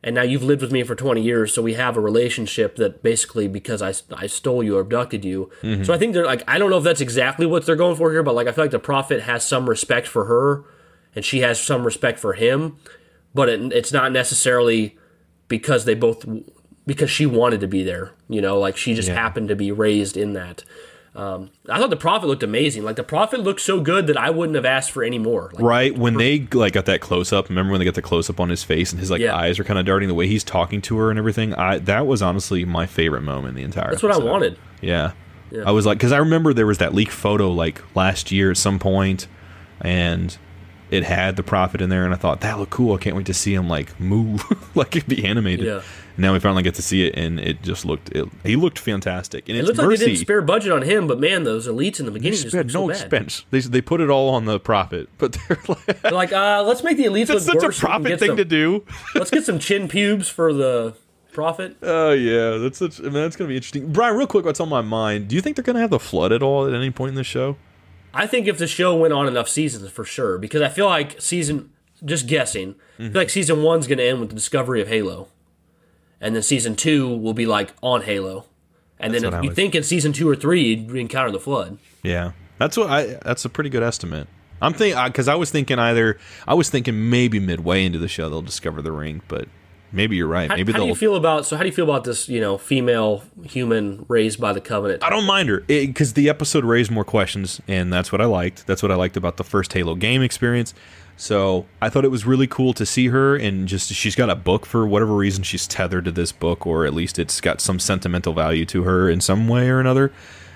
Speaker 2: and now you've lived with me for twenty years, so we have a relationship that basically because I, I stole you or abducted you. Mm-hmm. So I think they're like I don't know if that's exactly what they're going for here, but like I feel like the prophet has some respect for her, and she has some respect for him, but it, it's not necessarily because they both because she wanted to be there. You know, like she just
Speaker 1: Yeah.
Speaker 2: happened to be raised in that. Um, I thought the prophet looked amazing. Like the prophet looked so good that I wouldn't have asked for any more. Like,
Speaker 1: right when they like got that close up remember when they got the close up on his face and his like
Speaker 2: Yeah.
Speaker 1: eyes are kind of darting the way he's talking to her and everything i that was honestly my favorite moment in the entire
Speaker 2: That's what I
Speaker 1: episode.
Speaker 2: wanted.
Speaker 1: yeah. i was like because i remember there was that leaked photo like last year at some point and it had the prophet in there and i thought that looked cool i can't wait to see him like move like it'd be animated
Speaker 2: Yeah.
Speaker 1: now we finally get to see it and it just looked it, he looked fantastic and
Speaker 2: It looks like they didn't spare budget on him, but man, those elites in the beginning just so
Speaker 1: no
Speaker 2: bad.
Speaker 1: expense they, they put it all on the prophet but they're like
Speaker 2: They're like, uh, let's make the elites
Speaker 1: that's
Speaker 2: look
Speaker 1: such a
Speaker 2: worse. so
Speaker 1: prophet
Speaker 2: get
Speaker 1: thing
Speaker 2: some-
Speaker 1: to do
Speaker 2: let's get some chin pubes for the prophet.
Speaker 1: Oh yeah, that's such. I mean, that's gonna be interesting. Brian, real quick, what's on my mind? Do you think they're gonna have the flood at all at any point in the show?
Speaker 2: I think if the show went on enough seasons, for sure, because I feel like season, just guessing, I feel like season one's going to end with the discovery of Halo, and then season two will be like on Halo, and
Speaker 1: That's
Speaker 2: then if you
Speaker 1: would-
Speaker 2: think in season two or three you'd encounter the flood.
Speaker 1: Yeah, that's what I. That's a pretty good estimate. I'm thinking because I was thinking either I was thinking maybe midway into the show they'll discover the ring, but maybe you're right.
Speaker 2: How,
Speaker 1: Maybe
Speaker 2: how do
Speaker 1: they'll.
Speaker 2: you feel about so? How do you feel about this? You know, female human raised by the covenant.
Speaker 1: I don't mind her because the episode raised more questions, and that's what I liked. That's what I liked about the first Halo game experience. So I thought it was really cool to see her, and just she's got a book for whatever reason. She's tethered to this book, or at least it's got some sentimental value to her in some way or another.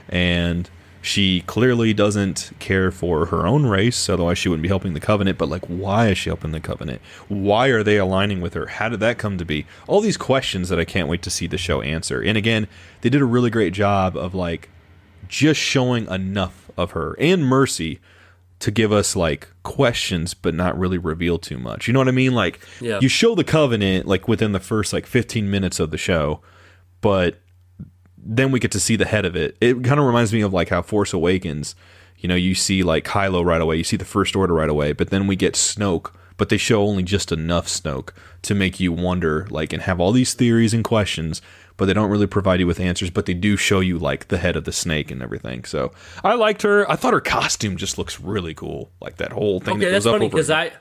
Speaker 1: And she clearly doesn't care for her own race, otherwise she wouldn't be helping the Covenant. But like, why is she helping the Covenant? Why are they aligning with her? How did that come to be? All these questions that I can't wait to see the show answer. And again, they did a really great job of like just showing enough of her and Mercy to give us like questions but not really reveal too much. You know what I mean? Like
Speaker 2: Yeah.
Speaker 1: you show the covenant like within the first like 15 minutes of the show, but then we get to see the head of it. It kind of reminds me of like how Force Awakens, you know, you see like Kylo right away, you see the First Order right away, but then we get Snoke, but they show only just enough Snoke to make you wonder, like, and have all these theories and questions. But they don't really provide you with answers. But they do show you like the head of the snake and everything. So I liked her. I thought her costume just looks really cool. Like that whole thing.
Speaker 2: Okay,
Speaker 1: that
Speaker 2: that's
Speaker 1: goes up
Speaker 2: funny because I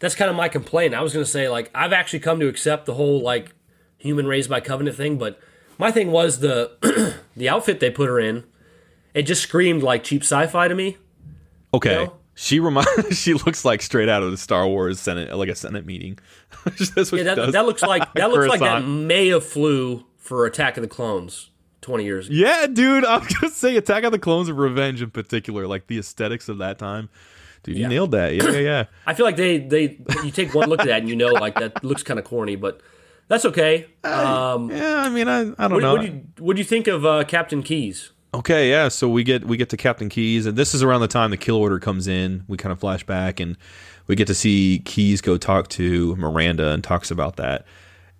Speaker 2: that's kind of my complaint. I was gonna say like I've actually come to accept the whole like human raised by covenant thing, but my thing was the the outfit they put her in. It just screamed like cheap sci-fi to me.
Speaker 1: Okay.
Speaker 2: know?
Speaker 1: She remind she looks like straight out of the Star Wars Senate, like a Senate meeting. That's what
Speaker 2: Yeah, that, that looks like that looks like that may have flew for Attack of the Clones twenty years ago.
Speaker 1: Yeah, dude. I'm gonna say Attack of the Clones of Revenge in particular, like the aesthetics of that time. Dude, you nailed that. Yeah, yeah, yeah.
Speaker 2: I feel like they they you take one look at that and you know like that looks kind of corny, but that's okay. Um,
Speaker 1: yeah, I mean, I, I don't
Speaker 2: what,
Speaker 1: know.
Speaker 2: what do you what do you think of uh, Captain Keyes?
Speaker 1: Okay, yeah. So we get we get to Captain Keyes, and this is around the time the kill order comes in. We kind of flash back, and we get to see Keyes go talk to Miranda and talks about that.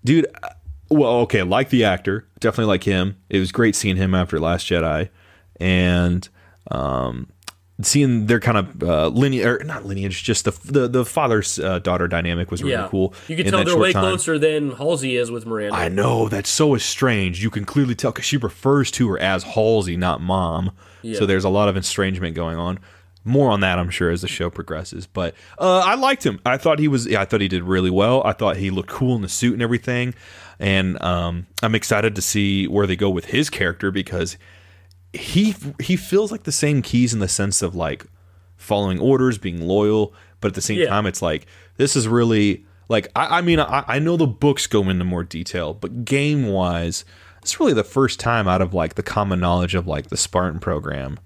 Speaker 1: Dude, uh, well, okay, like the actor, definitely like him. It was great seeing him after Last Jedi, and um, seeing their kind of uh, lineage, or not lineage, just the the, the father uh, daughter dynamic was really
Speaker 2: Yeah,
Speaker 1: cool.
Speaker 2: You can tell they're way
Speaker 1: time.
Speaker 2: closer than Halsey is with Miranda.
Speaker 1: I know that's so estranged. You can clearly tell because she refers to her as Halsey, not mom.
Speaker 2: Yeah.
Speaker 1: So there's a lot of estrangement going on. More on that, I'm sure, as the show progresses. But uh, I liked him. I thought he was. Yeah, I thought he did really well. I thought he looked cool in the suit and everything. And um, I'm excited to see where they go with his character because he he feels like the same Keyes in the sense of like following orders, being loyal, but at the same
Speaker 2: Yeah.
Speaker 1: time, it's like this is really like I, I mean I, I know the books go into more detail, but game wise, it's really the first time out of like the common knowledge of like the Spartan program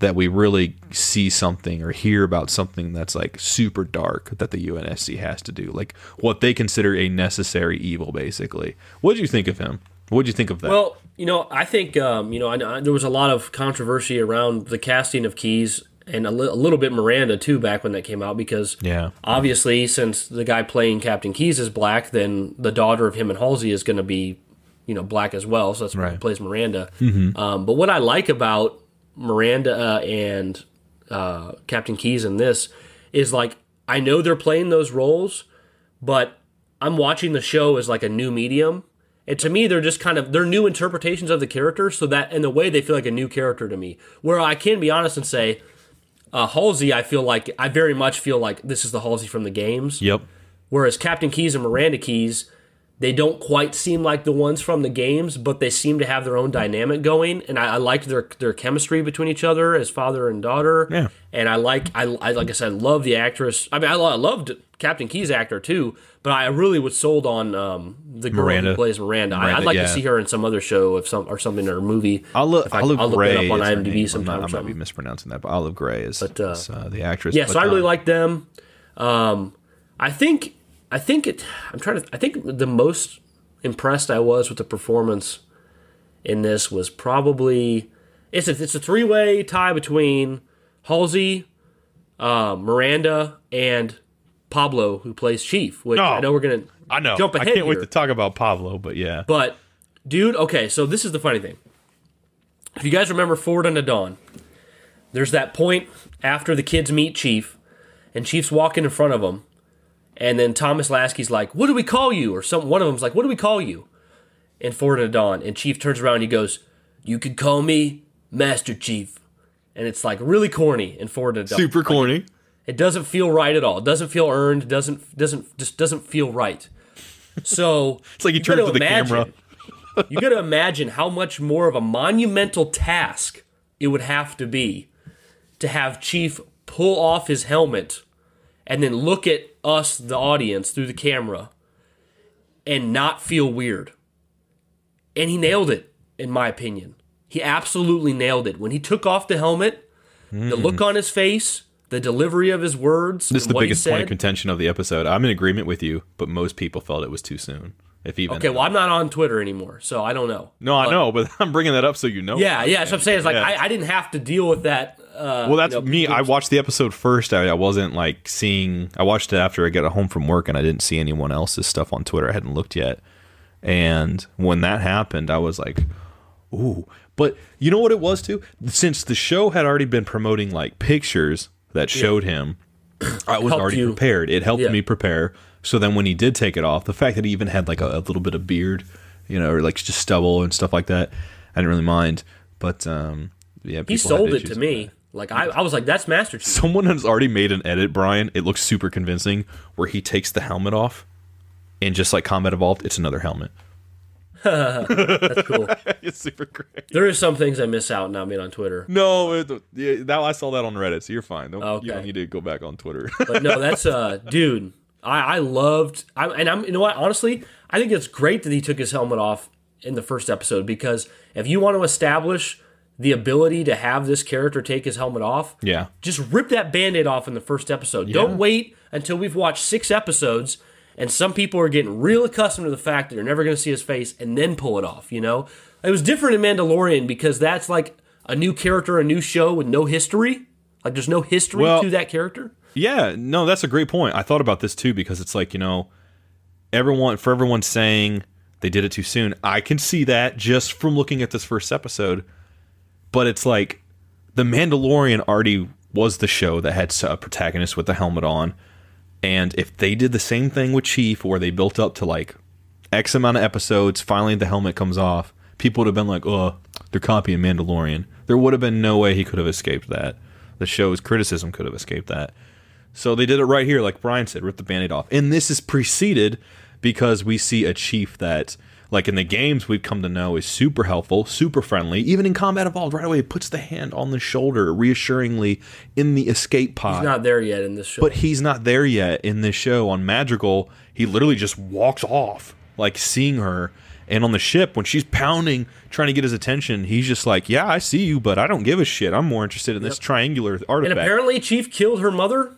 Speaker 1: that we really see something or hear about something that's like super dark that the UNSC has to do, like what they consider a necessary evil, basically. What did you think of him? What did you think of that?
Speaker 2: Well, you know, I think um, you know I, I- there was a lot of controversy around the casting of Keyes and a, li- a little bit Miranda too back when that came out because
Speaker 1: yeah,
Speaker 2: obviously since the guy playing Captain Keyes is black, then the daughter of him and Halsey is going to be you know black as well. So that's why he
Speaker 1: Right.
Speaker 2: plays Miranda. Um, but what I like about Miranda uh, and uh, Captain Keyes in this is like I know they're playing those roles, but I'm watching the show as like a new medium. And to me, they're just kind of they're new interpretations of the character, so that in a way they feel like a new character to me. Where I can be honest and say, uh, Halsey, I feel like I very much feel like this is the Halsey from the games.
Speaker 1: yep,
Speaker 2: Whereas Captain Keyes and Miranda Keyes, they don't quite seem like the ones from the games, but they seem to have their own dynamic going, and I, I liked their their chemistry between each other as father and daughter.
Speaker 1: Yeah.
Speaker 2: and I like I, I like I said, love the actress. I mean, I, I loved Captain Keyes actor too, but I really was sold on um, the girl
Speaker 1: Miranda.
Speaker 2: who plays Miranda. I,
Speaker 1: Miranda,
Speaker 2: I'd like
Speaker 1: yeah.
Speaker 2: to see her in some other show if some or something or movie.
Speaker 1: Olive,
Speaker 2: I-
Speaker 1: Olive
Speaker 2: I'll look
Speaker 1: Gray
Speaker 2: it up on IMDb sometime
Speaker 1: I might be mispronouncing that, but Olive Gray is,
Speaker 2: uh,
Speaker 1: is, uh, the actress.
Speaker 2: Yeah, so
Speaker 1: But,
Speaker 2: I really
Speaker 1: um,
Speaker 2: like them. Um, I think I think it. I'm trying to. I think the most impressed I was with the performance in this was probably it's a it's a three way tie between Halsey, uh, Miranda, and Pablo, who plays Chief. Which
Speaker 1: Oh,
Speaker 2: I know we're gonna
Speaker 1: I know.
Speaker 2: jump ahead.
Speaker 1: I can't wait to talk about Pablo, but yeah.
Speaker 2: But, dude, okay, so this is the funny thing. If you guys remember Forward Unto Dawn, there's that point after the kids meet Chief, and Chief's walking in front of them, and then Thomas Lasky's like, "What do we call you?" Or some one of them's like, "What do we call you?" And Forward Unto Dawn, and Chief turns around and he goes, "You could call me Master Chief," and it's like really corny in Forward Unto Dawn.
Speaker 1: Super corny.
Speaker 2: It doesn't feel right at all. It doesn't feel earned. Doesn't doesn't just doesn't feel right. So
Speaker 1: It's like he
Speaker 2: gotta
Speaker 1: to the
Speaker 2: imagine-
Speaker 1: camera.
Speaker 2: you got to imagine how much more of a monumental task it would have to be to have Chief pull off his helmet and then look at us, the audience, through the camera and not feel weird. And he nailed it, in my opinion. He absolutely nailed it. When he took off the helmet, the look mm. on his face, the delivery of his words,
Speaker 1: This is the biggest point of contention of the episode. I'm in agreement with you, but most people felt it was too soon. If even
Speaker 2: Okay, well, I'm not on Twitter anymore, so I don't know.
Speaker 1: no, I know, but I'm bringing that up so you know.
Speaker 2: Yeah, yeah. So I'm saying. It's like
Speaker 1: Yeah.
Speaker 2: I, I didn't have to deal with that. Uh,
Speaker 1: Well, that's
Speaker 2: you know,
Speaker 1: me. I watched the episode first. I, I wasn't like seeing. I watched it after I got home from work, and I didn't see anyone else's stuff on Twitter. I hadn't looked yet. And when that happened, I was like, "Ooh!" But you know what it was too? Since the show had already been promoting like pictures that showed him, I was already
Speaker 2: you.
Speaker 1: prepared. It helped
Speaker 2: Yeah.
Speaker 1: me prepare. So then when he did take it off, the fact that he even had like a, a little bit of beard you know, or like just stubble and stuff like that. I didn't really mind, but um, yeah,
Speaker 2: He sold it to me. Like I, I was like, that's Master Chief.
Speaker 1: Someone has already made an edit, Brian. It looks super convincing, where he takes the helmet off, and just like Combat Evolved, it's another helmet.
Speaker 2: That's cool.
Speaker 1: it's super great.
Speaker 2: there is some things I miss out and not being on Twitter.
Speaker 1: No, it, yeah, now I saw that on Reddit, so you're fine. Don't,
Speaker 2: Okay.
Speaker 1: You don't need to go back on Twitter.
Speaker 2: But no, that's uh, dude. I, I loved. I, and I'm. You know what? Honestly, I think it's great that he took his helmet off in the first episode because if you want to establish the ability to have this character take his helmet off,
Speaker 1: yeah,
Speaker 2: just rip that band-aid off in the first episode. Don't wait until we've watched six episodes and some people are getting real accustomed to the fact that they're never going to see his face and then pull it off, you know? It was different in Mandalorian because that's like a new character, a new show with no history. Like there's no history
Speaker 1: Well-
Speaker 2: to that character.
Speaker 1: Yeah, no, that's a great point. I thought about this too because it's like, you know, everyone for everyone saying they did it too soon. I can see that just from looking at this first episode. But it's like The Mandalorian already was the show that had a protagonist with the helmet on. And if they did the same thing with Chief where they built up to like X amount of episodes, finally the helmet comes off, people would have been like, "Oh, they're copying Mandalorian." There would have been no way he could have escaped that. The show's criticism could have escaped that. So they did it right here, like Brian said, rip the band-aid off. And this is preceded because we see a chief that, like in the games we've come to know, is super helpful, super friendly. Even in Combat Evolved, right away, he puts the hand on the shoulder reassuringly in the escape pod.
Speaker 2: He's not there yet in this show.
Speaker 1: But he's not there yet in this show on Madrigal. He literally just walks off, like seeing her. And on the ship, when she's pounding, trying to get his attention, he's just like, "Yeah, I see you, but I don't give a shit. I'm more interested in this triangular artifact.
Speaker 2: and
Speaker 1: artifact."
Speaker 2: apparently Chief killed her mother.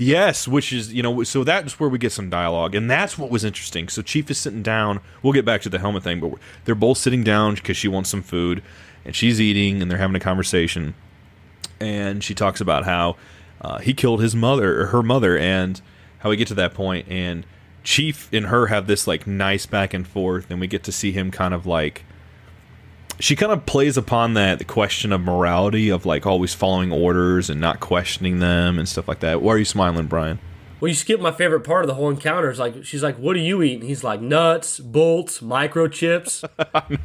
Speaker 1: Yes, which is you know so that's where we get some dialogue, and that's what was interesting. So Chief is sitting down. We'll get back to the helmet thing, but they're both sitting down because she wants some food, and she's eating, and they're having a conversation. And she talks about how uh, he killed his mother or her mother, and how we get to that point, and Chief and her have this like nice back and forth, and we get to see him kind of like she kind of plays upon that the question of morality of like always following orders and not questioning them and stuff like that. Why are you smiling, Brian?
Speaker 2: Well, you skip my favorite part of the whole encounter. Is like she's like, "What do you eat?" And he's like, "Nuts, bolts, microchips."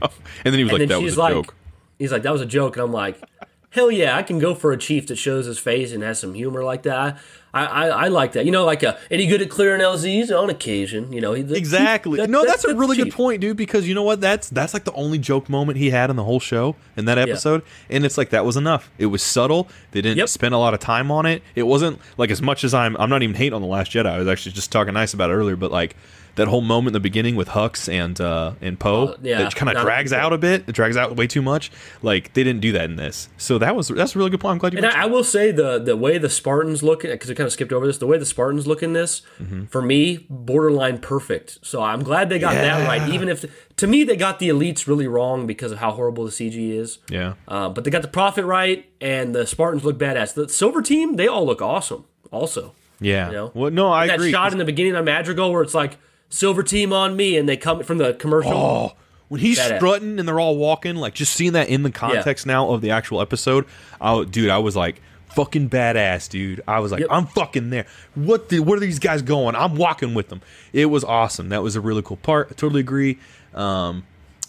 Speaker 1: And then he was like,
Speaker 2: and then
Speaker 1: "That was a
Speaker 2: like,
Speaker 1: joke."
Speaker 2: he's like, that was a joke, and I'm like, hell yeah, I can go for a chief that shows his face and has some humor like that. I I, I like that. You know, like uh, any good at clearing LZs on occasion. You know,
Speaker 1: Exactly.
Speaker 2: that-
Speaker 1: no,
Speaker 2: that-
Speaker 1: that's a really good point, dude. Because you know what? That's that's like the only joke moment he had in the whole show in that episode, and it's like that was enough. It was subtle. They didn't
Speaker 2: Yep.
Speaker 1: spend a lot of time on it. It wasn't like as much as I'm. I'm not even hating on the Last Jedi. I was actually just talking nice about it earlier, but like that whole moment in the beginning with Hux and uh, and Poe,
Speaker 2: Uh, yeah,
Speaker 1: that kind of drags out a bit. It drags out way too much. Like they didn't do that in this. So that was that's a really good point. I'm glad you.
Speaker 2: And I, I will say the the way the Spartans look at because we kind of skipped over this. The way the Spartans look in this, for me, borderline perfect. So I'm glad they got that right. Even if to me they got the elites really wrong because of how horrible the CG is.
Speaker 1: yeah.
Speaker 2: Uh, but they got the prophet right, and the Spartans look badass. The silver team, they all look awesome. Also,
Speaker 1: Yeah.
Speaker 2: you know?
Speaker 1: Well, no, I
Speaker 2: that
Speaker 1: agree.
Speaker 2: shot in the beginning on Madrigal where it's like silver team on me, and they come from the commercial.
Speaker 1: Oh, when he's
Speaker 2: Badass.
Speaker 1: strutting and they're all walking, like just seeing that in the context now of the actual episode, oh, dude, I was like, fucking badass, dude. I was like,
Speaker 2: Yep.
Speaker 1: I'm fucking there. What the? Where are these guys going? I'm walking with them. It was awesome. That was a really cool part. I totally agree. Um,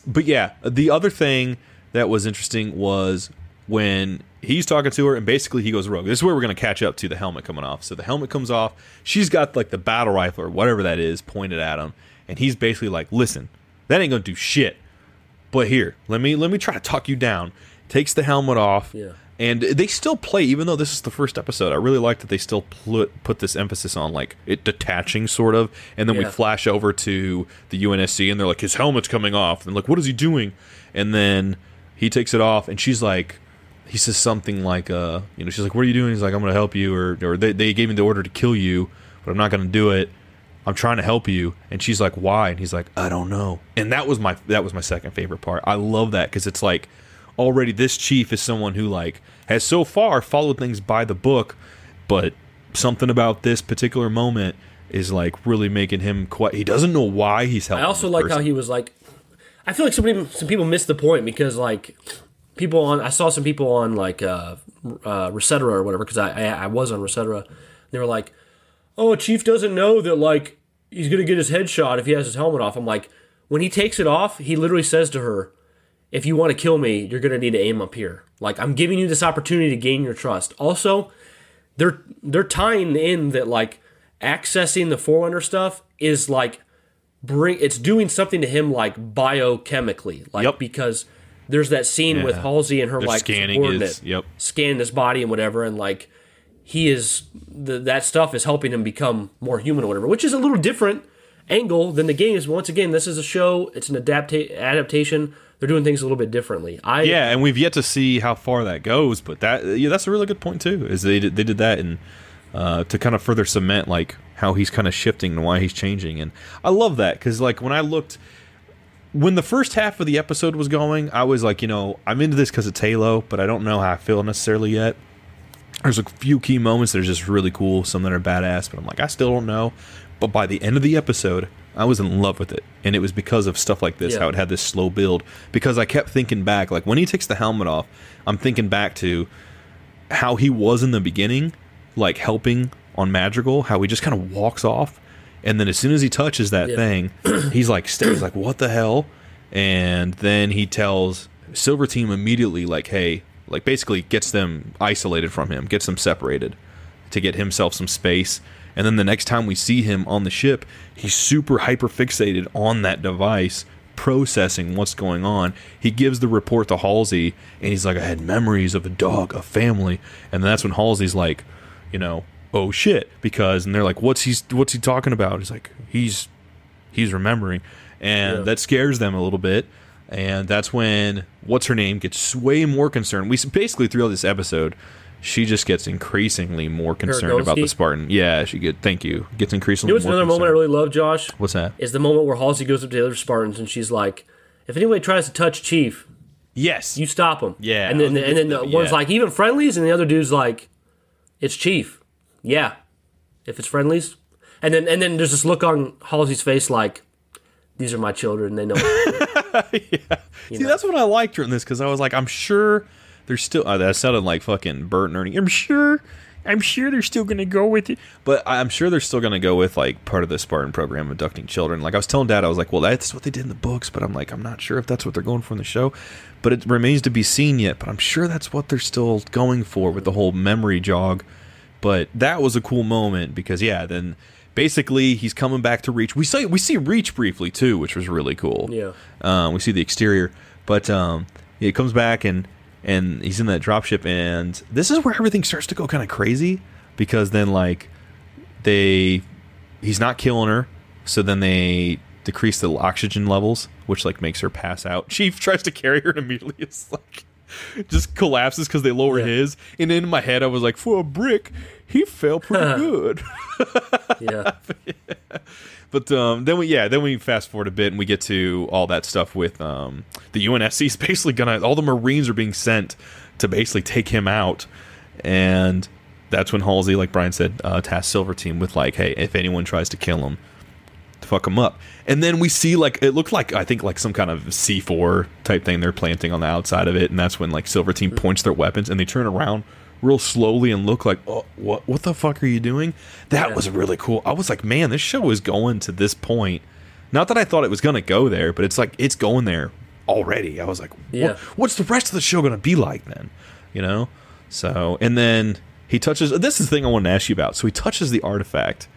Speaker 1: but yeah, the other thing that was interesting was when he's talking to her and basically he goes rogue. This is where we're going to catch up to the helmet coming off. So the helmet comes off. She's got like the battle rifle or whatever that is pointed at him and he's basically like, "Listen, that ain't going to do shit. But here, let me let me try to talk you down." Takes the helmet off.
Speaker 2: Yeah.
Speaker 1: And they still play, even though this is the first episode. I really like that they still put put this emphasis on like it detaching, sort of. And then we flash over to the UNSC, and they're like, his helmet's coming off, and like, what is he doing? And then he takes it off, and she's like, he says something like, uh, you know, she's like, what are you doing? He's like, I'm gonna help you, or or they they gave me the order to kill you, but I'm not gonna do it. I'm trying to help you, and she's like, "Why?" And he's like, "I don't know." And that was my that was my second favorite part. I love that because it's like already this chief is someone who like has so far followed things by the book, but something about this particular moment is like really making him quite. He doesn't know why he's helping.
Speaker 2: I also like how he was like. I feel like some people, some people missed the point because like people on I saw some people on like uh, uh ResetEra or whatever because I, I I was on ResetEra. They were like, "Oh, Chief doesn't know that like he's gonna get his head shot if he has his helmet off." I'm like, when he takes it off, he literally says to her, "If you want to kill me, you're gonna need to aim up here. Like I'm giving you this opportunity to gain your trust." Also, they're they're tying in that like accessing the Forerunner stuff is like bring it's doing something to him like biochemically, like
Speaker 1: Yep.
Speaker 2: because there's that scene with Halsey and her
Speaker 1: They're
Speaker 2: like
Speaker 1: scanning his- yep.
Speaker 2: scanning his body and whatever, and like he is the, that stuff is helping him become more human or whatever, which is a little different angle than the games. But once again, this is a show; it's an adapta- adaptation. They're doing things a little bit differently. I
Speaker 1: Yeah, and we've yet to see how far that goes, but that yeah, that's a really good point too. Is they did, they did that and uh, to kind of further cement like how he's kind of shifting and why he's changing, and I love that because like when I looked when the first half of the episode was going, I was like, you know, I'm into this because it's Halo, but I don't know how I feel necessarily yet. There's a few key moments that are just really cool, some that are badass, but I'm like, I still don't know. But by the end of the episode, I was in love with it. And it was because of stuff like this,
Speaker 2: Yeah.
Speaker 1: how it had this slow build. Because I kept thinking back, like when he takes the helmet off, I'm thinking back to how he was in the beginning, like helping on Madrigal, how he just kind of walks off. And then as soon as he touches that
Speaker 2: Yeah.
Speaker 1: thing, he's like, he's like, what the hell? And then he tells Silver Team immediately, like, hey, like basically gets them isolated from him, gets them separated to get himself some space. And then the next time we see him on the ship, he's super hyper fixated on that device, processing what's going on. He gives the report to Halsey, and he's like, I had memories of a dog, a family. And that's when Halsey's like, you know, oh shit. Because, and they're like, what's he, what's he talking about? He's like, he's, he's remembering. And
Speaker 2: Yeah.
Speaker 1: that scares them a little bit. And that's when, what's her name, gets way more concerned. We basically, throughout this episode, she just gets increasingly more concerned about the Spartan. Yeah, she get. Thank you. Gets increasingly
Speaker 2: You know what's another moment I really love, Josh?
Speaker 1: What's that?
Speaker 2: Is the moment where Halsey goes up to the other Spartans and she's like, "If anybody tries to touch Chief,
Speaker 1: Yes.
Speaker 2: you stop them."
Speaker 1: Yeah,
Speaker 2: and then
Speaker 1: was
Speaker 2: and then the one's
Speaker 1: yeah.
Speaker 2: like, "Even friendlies," and the other dude's like, "It's Chief." Yeah, if it's friendlies, and then and then there's this look on Halsey's face like, "These are my children. They know." Yeah.
Speaker 1: See, that's what I liked her in this because I was like, I'm sure there's still. Uh, that sounded like fucking Bert and Ernie. I'm sure. I'm sure they're still gonna go with it, but I'm sure they're still gonna go with like part of the Spartan program, abducting children. Like I was telling Dad, I was like, well, that's what they did in the books, but I'm like, I'm not sure if that's what they're going for in the show. But it remains to be seen yet. But I'm sure that's what they're still going for with the whole memory jog. But that was a cool moment because yeah, then basically he's coming back to Reach. We see we see Reach briefly too, which was really cool.
Speaker 2: Yeah.
Speaker 1: Um, we see the exterior, but um, he comes back and and he's in that dropship, and this is where everything starts to go kind of crazy because then like they he's not killing her, so then they decrease the oxygen levels, which like makes her pass out. Chief tries to carry her and immediately it's like just collapses because they lower
Speaker 2: Yeah.
Speaker 1: his. And in my head, I was like, for a brick, he fell pretty good.
Speaker 2: Yeah,
Speaker 1: But um, then we yeah then we fast forward a bit and we get to all that stuff with um, the UNSC is basically gonna all the Marines are being sent to basically take him out, and that's when Halsey, like Brian said, uh, tasks Silver Team with like, hey, if anyone tries to kill him, fuck him up. And then we see like it looked like I think like some kind of C four type thing they're planting on the outside of it, and that's when like Silver Team points their weapons and they turn around real slowly and look like, oh, what what the fuck are you doing? That
Speaker 2: Yeah.
Speaker 1: was really cool. I was like, man, this show is going to this point. Not that I thought it was gonna go there, but it's like it's going there already. I was like, what,
Speaker 2: Yeah.
Speaker 1: what's the rest of the show gonna be like then? You know? So and then he touches this is the thing I wanted to ask you about. So he touches the artifact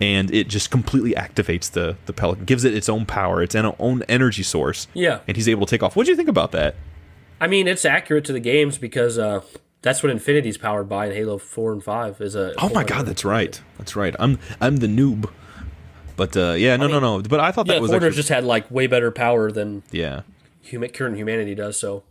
Speaker 1: and it just completely activates the the pelican, gives it its own power, its own own energy source.
Speaker 2: Yeah.
Speaker 1: and he's able to take off. What do you think about that?
Speaker 2: I mean it's accurate to the games because uh, that's what Infinity's powered by in Halo Four and Five. Is a
Speaker 1: Oh my god, that's right, that's right. I'm I'm the noob, but uh, yeah, no, no, no. But I thought
Speaker 2: yeah.
Speaker 1: that was
Speaker 2: Forerunner's
Speaker 1: actually,
Speaker 2: just had like way better power than
Speaker 1: yeah,
Speaker 2: human current humanity does. So,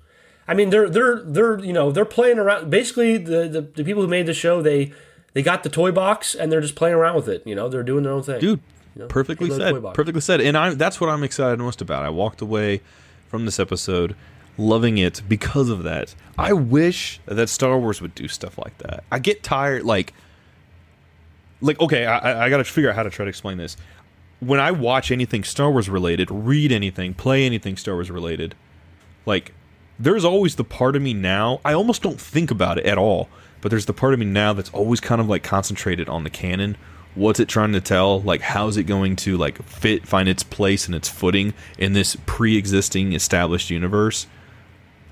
Speaker 2: I mean, they're they're they're you know they're playing around. Basically, the the, the people who made the show they they got the toy box and they're just playing around with it. You know, they're doing their own thing.
Speaker 1: dude.
Speaker 2: know,
Speaker 1: perfectly said. Perfectly said. And I that's what I'm excited most about. I walked away from this episode loving it because of that. I wish that Star Wars would do stuff like that. I get tired like like okay, I, I- got to figure out how to try to explain this. When I watch anything Star Wars related, read anything, play anything Star Wars related, like there's always the part of me now. I almost don't think about it at all, but there's the part of me now that's always kind of like concentrated on the canon what's it trying to tell? Like, how's it going to like fit, find its place and its footing in this pre-existing established universe?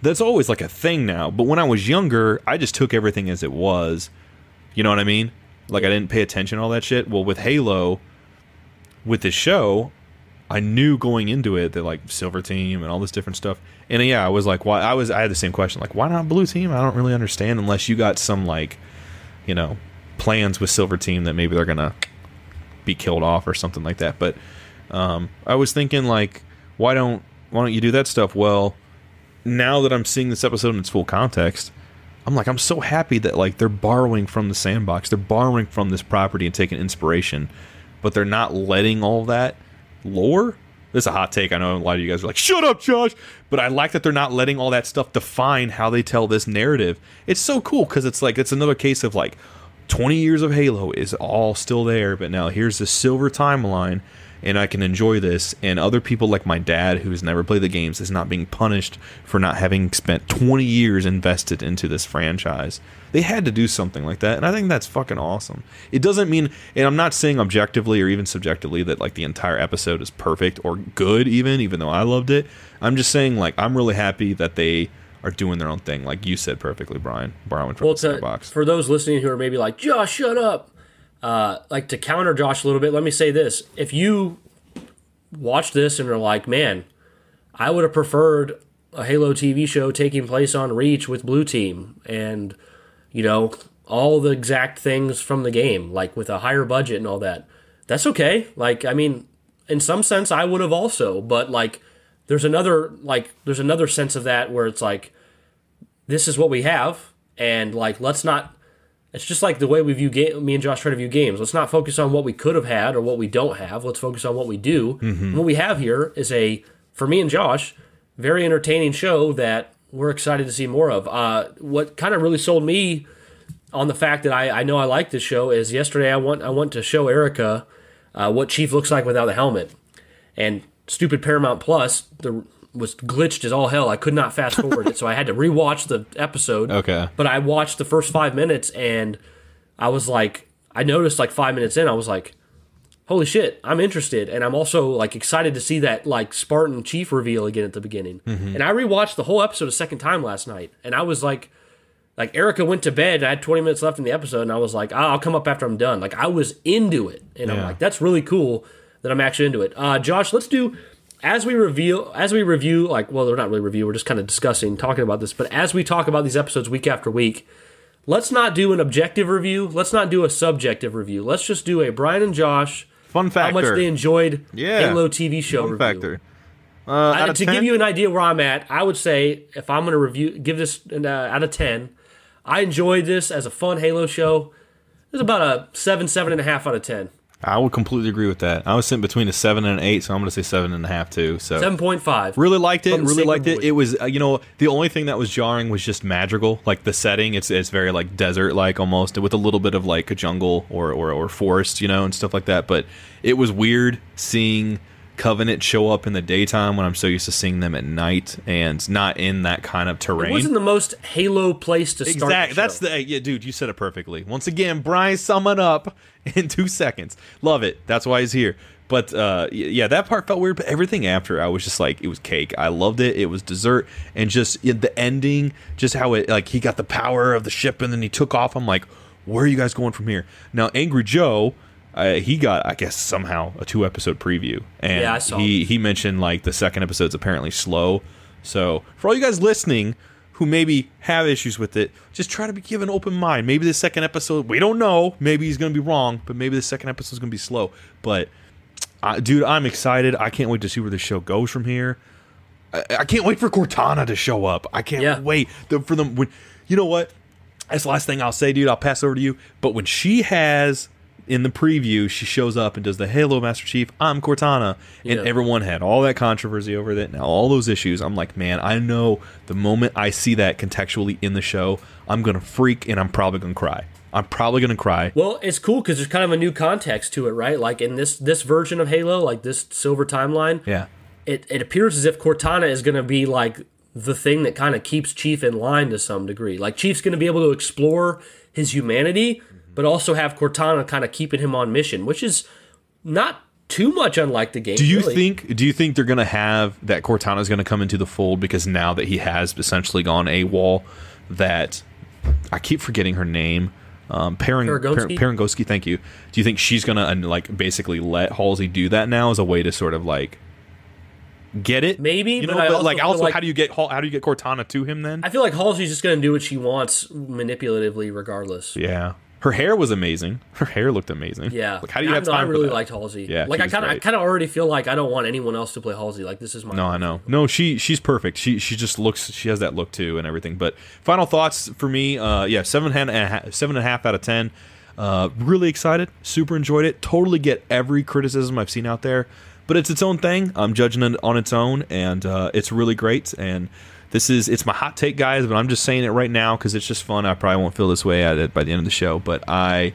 Speaker 1: That's always like a thing now. But when I was younger, I just took everything as it was. You know what I mean? Like I didn't pay attention to all that shit. Well, with Halo, with this show, I knew going into it that like Silver Team and all this different stuff. And yeah, I was like, why? I was I had the same question, like, why not Blue Team? I don't really understand unless you got some like, you know, plans with Silver Team that maybe they're gonna be killed off or something like that. But um, I was thinking like, why don't why don't you do that stuff? Well, now that I'm seeing this episode in its full context, I'm like, I'm so happy that like they're borrowing from the sandbox, they're borrowing from this property and taking inspiration, but they're not letting all that lore. This is a hot take. I know a lot of you guys are like, "Shut up, Josh," but I like that they're not letting all that stuff define how they tell this narrative. It's so cool because it's like it's another case of like 20 years of Halo is all still there, but now here's the silver timeline and I can enjoy this. And other people like my dad, who's never played the games, is not being punished for not having spent 20 years invested into this franchise. They had to do something like that, and I think that's fucking awesome. It doesn't mean, and I'm not saying objectively or even subjectively that like the entire episode is perfect or good, even even though I loved it. I'm just saying like I'm really happy that they are doing their own thing, like you said perfectly, Brian, borrowing from
Speaker 2: Well,
Speaker 1: the
Speaker 2: to,
Speaker 1: box.
Speaker 2: for those listening who are maybe like, Josh, shut up. Uh, like to counter Josh a little bit, let me say this: if you watch this and are like, man, I would have preferred a Halo TV show taking place on Reach with Blue Team, and you know all the exact things from the game, like with a higher budget and all that. That's okay. Like, I mean, in some sense, I would have also, but like, there's another like, there's another sense of that where it's like, this is what we have, and like, let's not. It's just like the way we view game. Me and Josh try to view games. Let's not focus on what we could have had or what we don't have. Let's focus on what we do.
Speaker 1: Mm-hmm.
Speaker 2: What we have here is a, for me and Josh, very entertaining show that we're excited to see more of. Uh, what kind of really sold me on the fact that I, I know I like this show is yesterday I want I want to show Erica uh, what Chief looks like without the helmet, and stupid Paramount Plus the was glitched as all hell. I could not fast forward it, so I had to rewatch the episode.
Speaker 1: Okay.
Speaker 2: but I watched the first five minutes and I was like, I noticed like five minutes in, I was like, holy shit, I'm interested, and I'm also like excited to see that like Spartan Chief reveal again at the beginning. And I rewatched the whole episode a second time last night, and I was like like Erica went to bed and I had 20 minutes left in the episode and I was like, "Ah, I'll come up after I'm done. Like I was into it. And I'm like, that's really cool that I'm actually into it. Uh, Josh, let's do as we reveal as we review like well they're not really review we're just kind of discussing talking about this but as we talk about these episodes week after week let's not do an objective review let's not do a subjective review let's just do a brian and josh
Speaker 1: Fun factor
Speaker 2: how much they enjoyed
Speaker 1: Yeah.
Speaker 2: halo tv show
Speaker 1: Fun
Speaker 2: review
Speaker 1: factor. Uh,
Speaker 2: I- to
Speaker 1: 10?
Speaker 2: give you an idea where I'm at, I would say if I'm going to review, give this an, uh, out of ten. I enjoyed this as a fun Halo show. It's about a seven, seven and a half out of ten.
Speaker 1: I would completely agree with that. I was sitting between a seven and an eight, so I'm going to say seven and a half too. So
Speaker 2: Seven point five.
Speaker 1: really liked it. Really liked it. It was uh, you know the only thing that was jarring was just Madrigal, like the setting. It's it's very like desert like almost with a little bit of like a jungle or or or forest, you know, and stuff like that. But it was weird seeing Covenant show up in the daytime when I'm so used to seeing them at night and not in that kind of terrain.
Speaker 2: It wasn't the most Halo place to start.
Speaker 1: Exactly.
Speaker 2: the
Speaker 1: That's the yeah, dude. You said it perfectly. Once again, Brian summing up in two seconds. Love it. That's why he's here. But uh, yeah, that part felt weird. But everything after, I was just like, it was cake. I loved it. It was dessert, and just the ending, just how it like he got the power of the ship, and then he took off. I'm like, where are you guys going from here? Now, Angry Joe. Uh, he got, I guess, somehow a two episode preview, and
Speaker 2: Yeah, I saw
Speaker 1: he he mentioned like the second episode's apparently slow. So for all you guys listening who maybe have issues with it, just try to be give an open mind. Maybe the second episode, we don't know. Maybe he's going to be wrong, but maybe the second episode is going to be slow. But uh, dude, I'm excited. I can't wait to see where the show goes from here. I, I can't wait for Cortana to show up. I can't
Speaker 2: Yeah.
Speaker 1: wait the, for them. When you know what? That's the last thing I'll say, dude. I'll pass over to you. But when she has in the preview, she shows up and does the Halo Master Chief. I'm Cortana, and
Speaker 2: Yeah.
Speaker 1: everyone had all that controversy over that. Now all those issues. I'm like, man, I know the moment I see that contextually in the show, I'm gonna freak and I'm probably gonna cry. I'm probably gonna cry.
Speaker 2: Well, it's cool because there's kind of a new context to it, right? Like in this this version of Halo, like this Silver timeline,
Speaker 1: Yeah.
Speaker 2: it, it appears as if Cortana is going to be like the thing that kind of keeps Chief in line to some degree. Like Chief's going to be able to explore his humanity, but also have Cortana kind of keeping him on mission, which is not too much unlike the game.
Speaker 1: Do you
Speaker 2: really.
Speaker 1: think? Do you think they're gonna have that Cortana is gonna come into the fold because now that he has essentially gone AWOL, that I keep forgetting her name. Um, Parang-
Speaker 2: Paragonski?
Speaker 1: Par- Parangosky, thank you. Do you think she's gonna uh, like basically let Halsey do that now as a way to sort of like get it?
Speaker 2: Maybe,
Speaker 1: you know. But
Speaker 2: also
Speaker 1: like, also,
Speaker 2: like-
Speaker 1: how do you get how do you get Cortana to him then?
Speaker 2: I feel like Halsey's just going to do what she wants manipulatively, regardless.
Speaker 1: yeah, her hair was amazing. Her hair looked amazing.
Speaker 2: Yeah.
Speaker 1: Like, how do you
Speaker 2: I,
Speaker 1: have
Speaker 2: no,
Speaker 1: time
Speaker 2: I
Speaker 1: for
Speaker 2: really liked Halsey.
Speaker 1: Yeah,
Speaker 2: Like I kind of, I kind of already feel like I don't want anyone else to play Halsey. Like this is my.
Speaker 1: No, I know. No, she she's perfect. She she just looks. She has that look too and everything. But final thoughts for me. Uh, yeah, seven and a half, seven and a half out of ten. Uh, really excited. Super enjoyed it. Totally get every criticism I've seen out there. But it's its own thing. I'm judging it on its own, and uh, it's really great. And this is it's my hot take, guys. But I'm just saying it right now because it's just fun. I probably won't feel this way at it by the end of the show. But I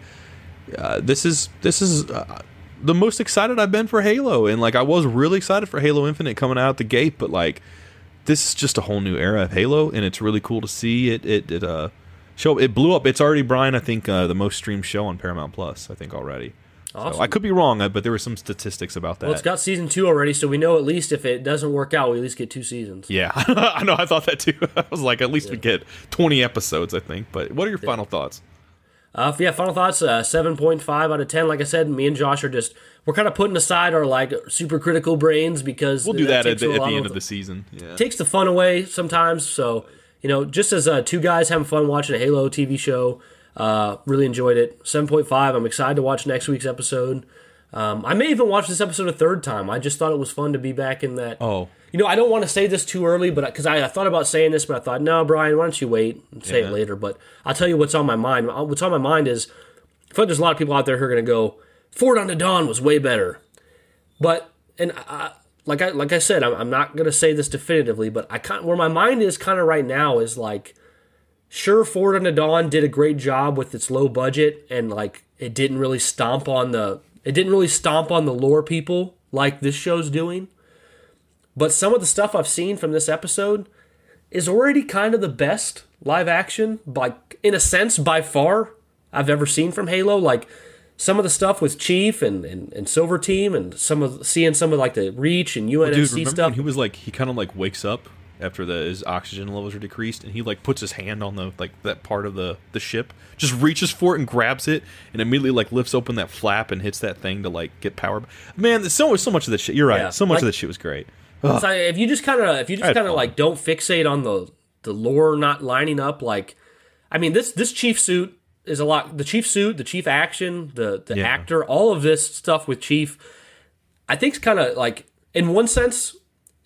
Speaker 1: uh, this is this is uh, the most excited I've been for Halo, and like I was really excited for Halo Infinite coming out the gate, but like this is just a whole new era of Halo, and it's really cool to see it. It, it uh show it blew up. It's already Brian, I think, uh, the most streamed show on Paramount Plus. I think already. So I could be wrong, uh, but there were some statistics about that.
Speaker 2: Well, it's got season two already, so we know at least if it doesn't work out, we at least get two seasons.
Speaker 1: yeah, I know. I thought that too. I was like, at least we get twenty episodes, I think. But what are your final thoughts?
Speaker 2: Uh, yeah, final thoughts. Uh, Seven point five out of ten. Like I said, me and Josh are just we're kind of putting aside our like super critical brains because
Speaker 1: We'll do that, at the, at the end of the season. Yeah.
Speaker 2: takes the fun away sometimes. So you know, just as uh, two guys having fun watching a Halo TV show, uh, really enjoyed it. Seven point five. I'm excited to watch next week's episode. Um, I may even watch this episode a third time. I just thought it was fun to be back in that.
Speaker 1: Oh.
Speaker 2: You know, I don't want to say this too early, but because I, I thought about saying this, but I thought, no, Brian, why don't you wait and say
Speaker 1: Yeah.
Speaker 2: it later? But I'll tell you what's on my mind. Uh, What's on my mind is, I feel like there's a lot of people out there who are going to go, Ford on the Dawn was way better. But and I, like I like I said, I'm, I'm not gonna say this definitively, but I kind where my mind is kind of right now is like, sure, Ford on the Dawn did a great job with its low budget and like it didn't really stomp on the it didn't really stomp on the lore people like this show's doing. But some of the stuff I've seen from this episode is already kind of the best live action, like in a sense, by far I've ever seen from Halo. Like some of the stuff with Chief and, and, and Silver Team and some of seeing some of like the Reach and UNSC
Speaker 1: Dude, remember
Speaker 2: stuff.
Speaker 1: when he was like he kind of like wakes up after the his oxygen levels are decreased, and he like puts his hand on the like that part of the the ship, just reaches for it and grabs it, and immediately like lifts open that flap and hits that thing to like get power. Man, so so much of this shit. You're right.
Speaker 2: Yeah,
Speaker 1: so much
Speaker 2: like-
Speaker 1: of this shit was great.
Speaker 2: Like, if you just kind of if you just kind of like don't fixate on the the lore not lining up, like I mean this this Chief suit is a lot. The Chief suit, the Chief action, the the
Speaker 1: Yeah.
Speaker 2: actor, all of this stuff with Chief, I think it's kind of like in one sense,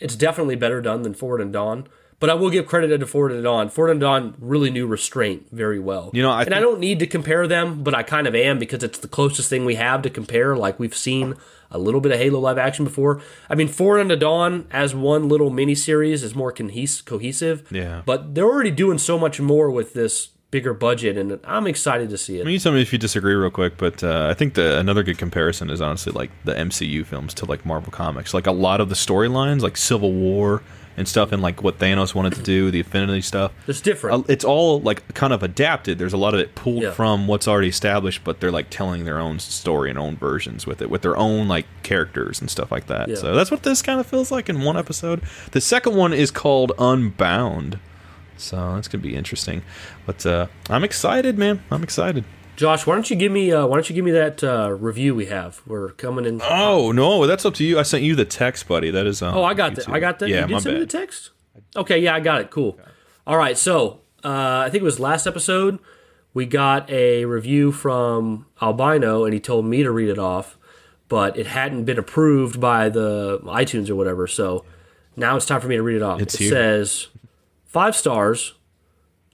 Speaker 2: it's definitely better done than Forward Unto Dawn. But I will give credit to Forward Unto Dawn. Forward Unto Dawn really knew restraint very well.
Speaker 1: You know, I
Speaker 2: and I don't need to compare them, but I kind of am because it's the closest thing we have to compare. Like we've seen a little bit of Halo live action before. I mean, Forward Unto Dawn as one little mini series is more cohes- cohesive.
Speaker 1: Yeah.
Speaker 2: But they're already doing so much more with this bigger budget, and I'm excited to see it.
Speaker 1: I mean, you tell me if you disagree real quick, but uh, I think the another good comparison is honestly like the MCU films to like Marvel Comics. Like a lot of the storylines, like Civil War and stuff, and like what Thanos wanted to do, the Infinity stuff.
Speaker 2: It's different.
Speaker 1: Uh, It's all like kind of adapted. There's a lot of it pulled
Speaker 2: Yeah.
Speaker 1: from what's already established, but they're like telling their own story and own versions with it, with their own like characters and stuff like that.
Speaker 2: Yeah.
Speaker 1: So that's what this kind of feels like in one episode. The second one is called Unbound. So that's gonna be interesting, but uh, I'm excited, man. I'm excited.
Speaker 2: Josh, why don't you give me uh, why don't you give me that uh, review we have? We're coming in.
Speaker 1: Oh no, that's up to you. I sent you the text, buddy. That is. Um,
Speaker 2: Oh, I got
Speaker 1: YouTube.
Speaker 2: that. I got that.
Speaker 1: Yeah,
Speaker 2: you did
Speaker 1: my
Speaker 2: send me the text. Okay, yeah, I got it. Cool. All right, so uh, I think it was last episode we got a review from Albino, and he told me to read it off, but it hadn't been approved by the iTunes or whatever. So now it's time for me to read it off.
Speaker 1: It's
Speaker 2: it
Speaker 1: here.
Speaker 2: says five stars,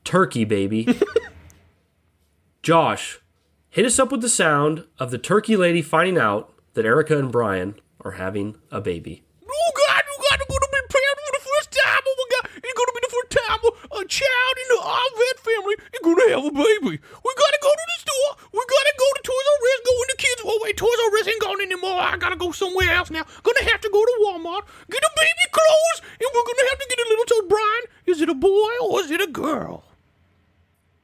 Speaker 2: turkey baby. Josh, hit us up with the sound of the turkey lady finding out that Erica and Brian are having a baby.
Speaker 1: Oh God, you got to go to be prepared for the first time. Oh my God, it's going to be the first time a child in the Arvet family is going to have a baby. We got to go to the store. We got to go to Toys R Us. Go in the kids. Oh wait, Toys R Us ain't gone anymore. I got to go somewhere else now. Gonna have to go to Walmart, get a baby clothes, and we're gonna have to get a little to Brian. Is it a boy or is it a girl?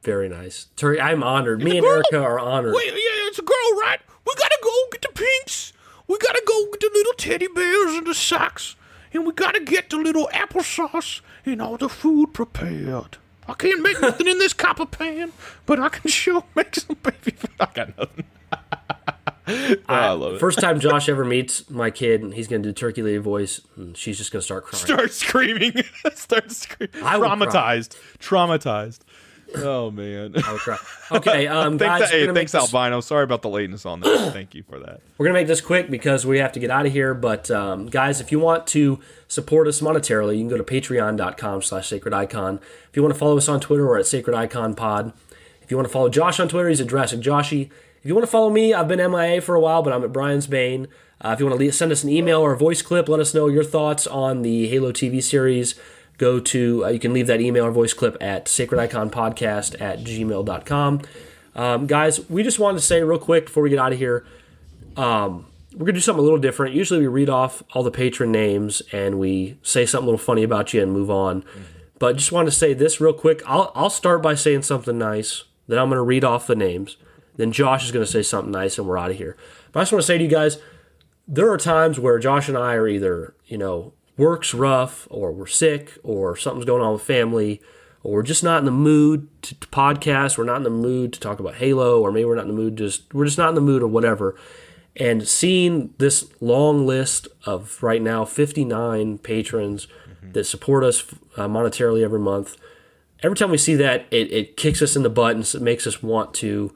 Speaker 2: Very nice. Terry. I'm honored. Me and Erica are honored.
Speaker 1: Wait, yeah, it's a girl, right? We gotta go get the pinks. We gotta go get the little teddy bears and the socks. And we gotta get the little applesauce and all the food prepared. I can't make nothing in this copper pan, but I can sure make some baby food. I got nothing. Oh, I love it.
Speaker 2: First time Josh ever meets my kid, and he's going to do turkey lady voice, and she's just going to start crying.
Speaker 1: Start screaming. Start screaming.
Speaker 2: I.
Speaker 1: Traumatized. Traumatized. Oh man.
Speaker 2: I would cry. Okay, um, guys,
Speaker 1: Thanks,
Speaker 2: we're
Speaker 1: hey, thanks
Speaker 2: this-
Speaker 1: Albino. Sorry about the lateness on this. Thank you for that.
Speaker 2: We're gonna make this quick because we have to get out of here. But um, guys, if you want to support us monetarily, you can go to patreon.com slash sacred icon. If you want to follow us on Twitter, we're at Sacred Icon Pod. If you want to follow Josh on Twitter, he's at Jurassic Joshy. If you want to follow me, I've been MIA for a while, but I'm at Brian's Bane. Uh, if you want to send us an email or a voice clip, let us know your thoughts on the Halo TV series. Go to, uh, you can leave that email or voice clip at sacrediconpodcast at gmail.com. Um, guys, we just wanted to say real quick before we get out of here, we're gonna do something a little different. Usually we read off all the patron names and we say something a little funny about you and move on. But just want to say this real quick. I'll I'll start by saying something nice. Then I'm gonna read off the names. Then Josh is gonna say something nice and we're out of here. But I just want to say to you guys, there are times where Josh and I are either, you know, work's rough or we're sick or something's going on with family or we're just not in the mood to, to podcast. We're not in the mood to talk about Halo or maybe we're not in the mood just we're just not in the mood or whatever. And seeing this long list of right now 59 patrons that support us uh, monetarily every month, every time we see that, it, it kicks us in the butt and it makes us want to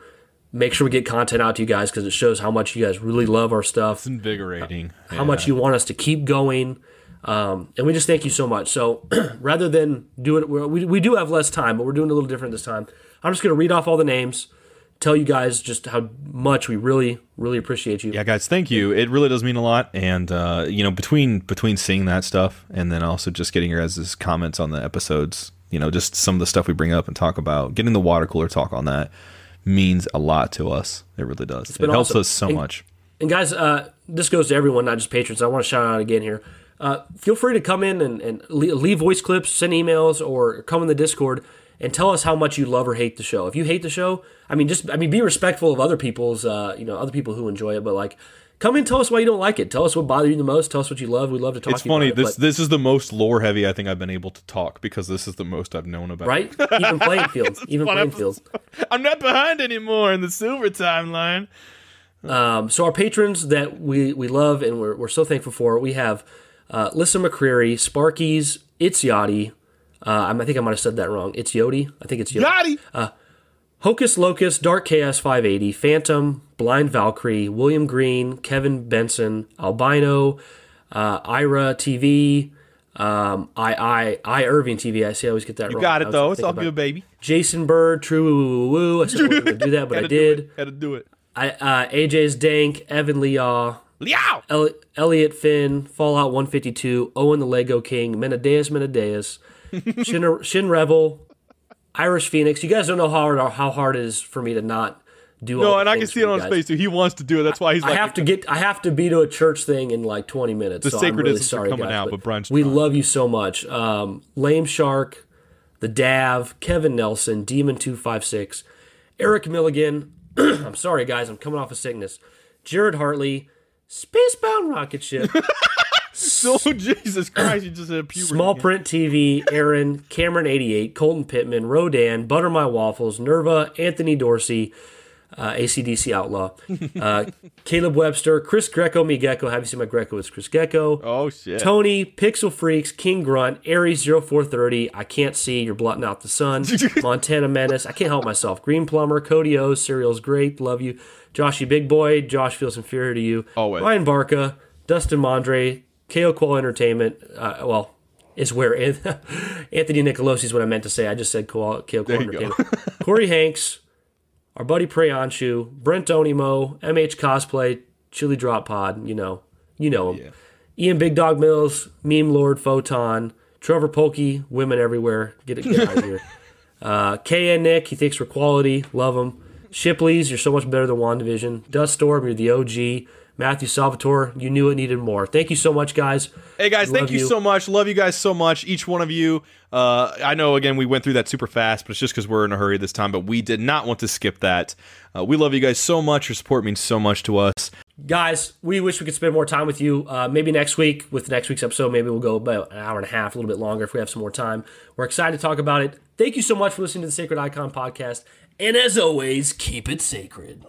Speaker 2: make sure we get content out to you guys because it shows how much you guys really love our stuff
Speaker 1: It's invigorating.
Speaker 2: how much you want us to keep going. Um, and we just thank you so much. So rather than do it, we, we do have less time, but we're doing a little different this time. I'm just going to read off all the names, tell you guys just how much we really, really appreciate you.
Speaker 1: Yeah, guys, thank you. It really does mean a lot, and uh, you know, between between seeing that stuff and then also just getting your guys' comments on the episodes, you know, just some of the stuff we bring up and talk about, getting the water cooler talk on that means a lot to us. It really does. It helps
Speaker 2: awesome.
Speaker 1: us so
Speaker 2: And-
Speaker 1: much.
Speaker 2: And guys, uh, this goes to everyone, not just patrons. I want to shout out again here. Uh, feel free to come in and, and leave voice clips, send emails, or come in the Discord and tell us how much you love or hate the show. If you hate the show, I mean, just I mean, be respectful of other people's, uh, you know, other people who enjoy it. But like, come in, tell us why you don't like it. Tell us what bothered you the most. Tell us what you love. We'd love to talk.
Speaker 1: It's
Speaker 2: to you
Speaker 1: funny.
Speaker 2: about it,
Speaker 1: This
Speaker 2: but-
Speaker 1: this is the most lore heavy I think I've been able to talk because this is the most I've known about.
Speaker 2: right? Even playing fields. Even playing fields.
Speaker 1: I'm not behind anymore in the silver timeline.
Speaker 2: Um, so our patrons that we, we love and we're, we're so thankful for, we have uh, Lissa McCreary, Sparkies, It's Yachty. Uh, I think I might have said that wrong. It's Yodi. I think it's Yodi.
Speaker 1: Gotti.
Speaker 2: Hocus Locus, Dark Chaos 580, Phantom, Blind Valkyrie, William Green, Kevin Benson, Albino, uh, Ira TV, um, I, I, I Irving TV. I see I always get that
Speaker 1: You
Speaker 2: wrong.
Speaker 1: You
Speaker 2: got
Speaker 1: it though. It's all good, baby.
Speaker 2: Jason Bird, True Woo Woo Woo. I said I wasn't going to do that, but I
Speaker 1: Had to do
Speaker 2: did.
Speaker 1: Had to do it.
Speaker 2: I, uh, AJ's Dank, Evan Leah,
Speaker 1: Liao.
Speaker 2: El- Elliot Finn, Fallout 152, Owen the Lego King, Menadeus Menadeus, Shin, Shin Rebel, Irish Phoenix. You guys don't know how hard, how hard it is for me to not do
Speaker 1: No, and I can see it on his face too. He wants to do it. That's why he's
Speaker 2: I
Speaker 1: like,
Speaker 2: have to get. I have to be to a church thing in like 20 minutes.
Speaker 1: The
Speaker 2: so I'm really sorry,
Speaker 1: coming
Speaker 2: guys,
Speaker 1: out, but Brian's
Speaker 2: we
Speaker 1: trying.
Speaker 2: love you so much. Um, Lame Shark, the Dav, Kevin Nelson, Demon Two Five Six, Eric Milligan. I'm sorry, guys. I'm coming off a sickness. Jared Hartley, Spacebound Rocket Ship.
Speaker 1: So Jesus Christ, you just had puberty.
Speaker 2: Small Print TV, Aaron, Cameron 88, Colton Pittman, Rodan, Butter My Waffles, Nerva, Anthony Dorsey, uh, ACDC Outlaw, uh, Caleb Webster, Chris Greco, me Gecko. Have you seen my Greco? It's Chris Gecko.
Speaker 1: Oh shit.
Speaker 2: Tony, Pixel Freaks, King Grunt, Aries 0430, I Can't See, You're Blotting Out the Sun, Montana Menace, I Can't Help Myself, Green Plumber, Cody O, Cereal's Great, Love You, Joshy Big Boy, Josh Feels Inferior to You,
Speaker 1: Always.
Speaker 2: Ryan Barca, Dustin Mondre, KO Qual Entertainment, uh, well, is where Anthony Nicolosi is what I meant to say. I just said Koal- KO Qual. Entertainment. Corey Hanks, our buddy Preyanshu, Brent Onimo, MH Cosplay, Chili Drop Pod, you know, you know him. Ian Big Dog Mills, Meme Lord Photon, Trevor Polkey, Women Everywhere. Get it get out of here. Uh, KN Nick, he thinks we're quality. Love him. Shipley's, you're so much better than WandaVision. Dust Storm, you're the OG. Matthew Salvatore, you knew it needed more. Thank you so much, guys.
Speaker 1: Hey guys, thank you,
Speaker 2: you.
Speaker 1: so much. Love you guys so much. Each one of you. Uh, I know again we went through that super fast, but it's just because we're in a hurry this time. But we did not want to skip that. Uh, we love you guys so much. Your support means so much to us.
Speaker 2: Guys, we wish we could spend more time with you. Uh, maybe next week with next week's episode, maybe we'll go about an hour and a half, a little bit longer if we have some more time. We're excited to talk about it. Thank you so much for listening to the Sacred Icon podcast. And as always, keep it sacred.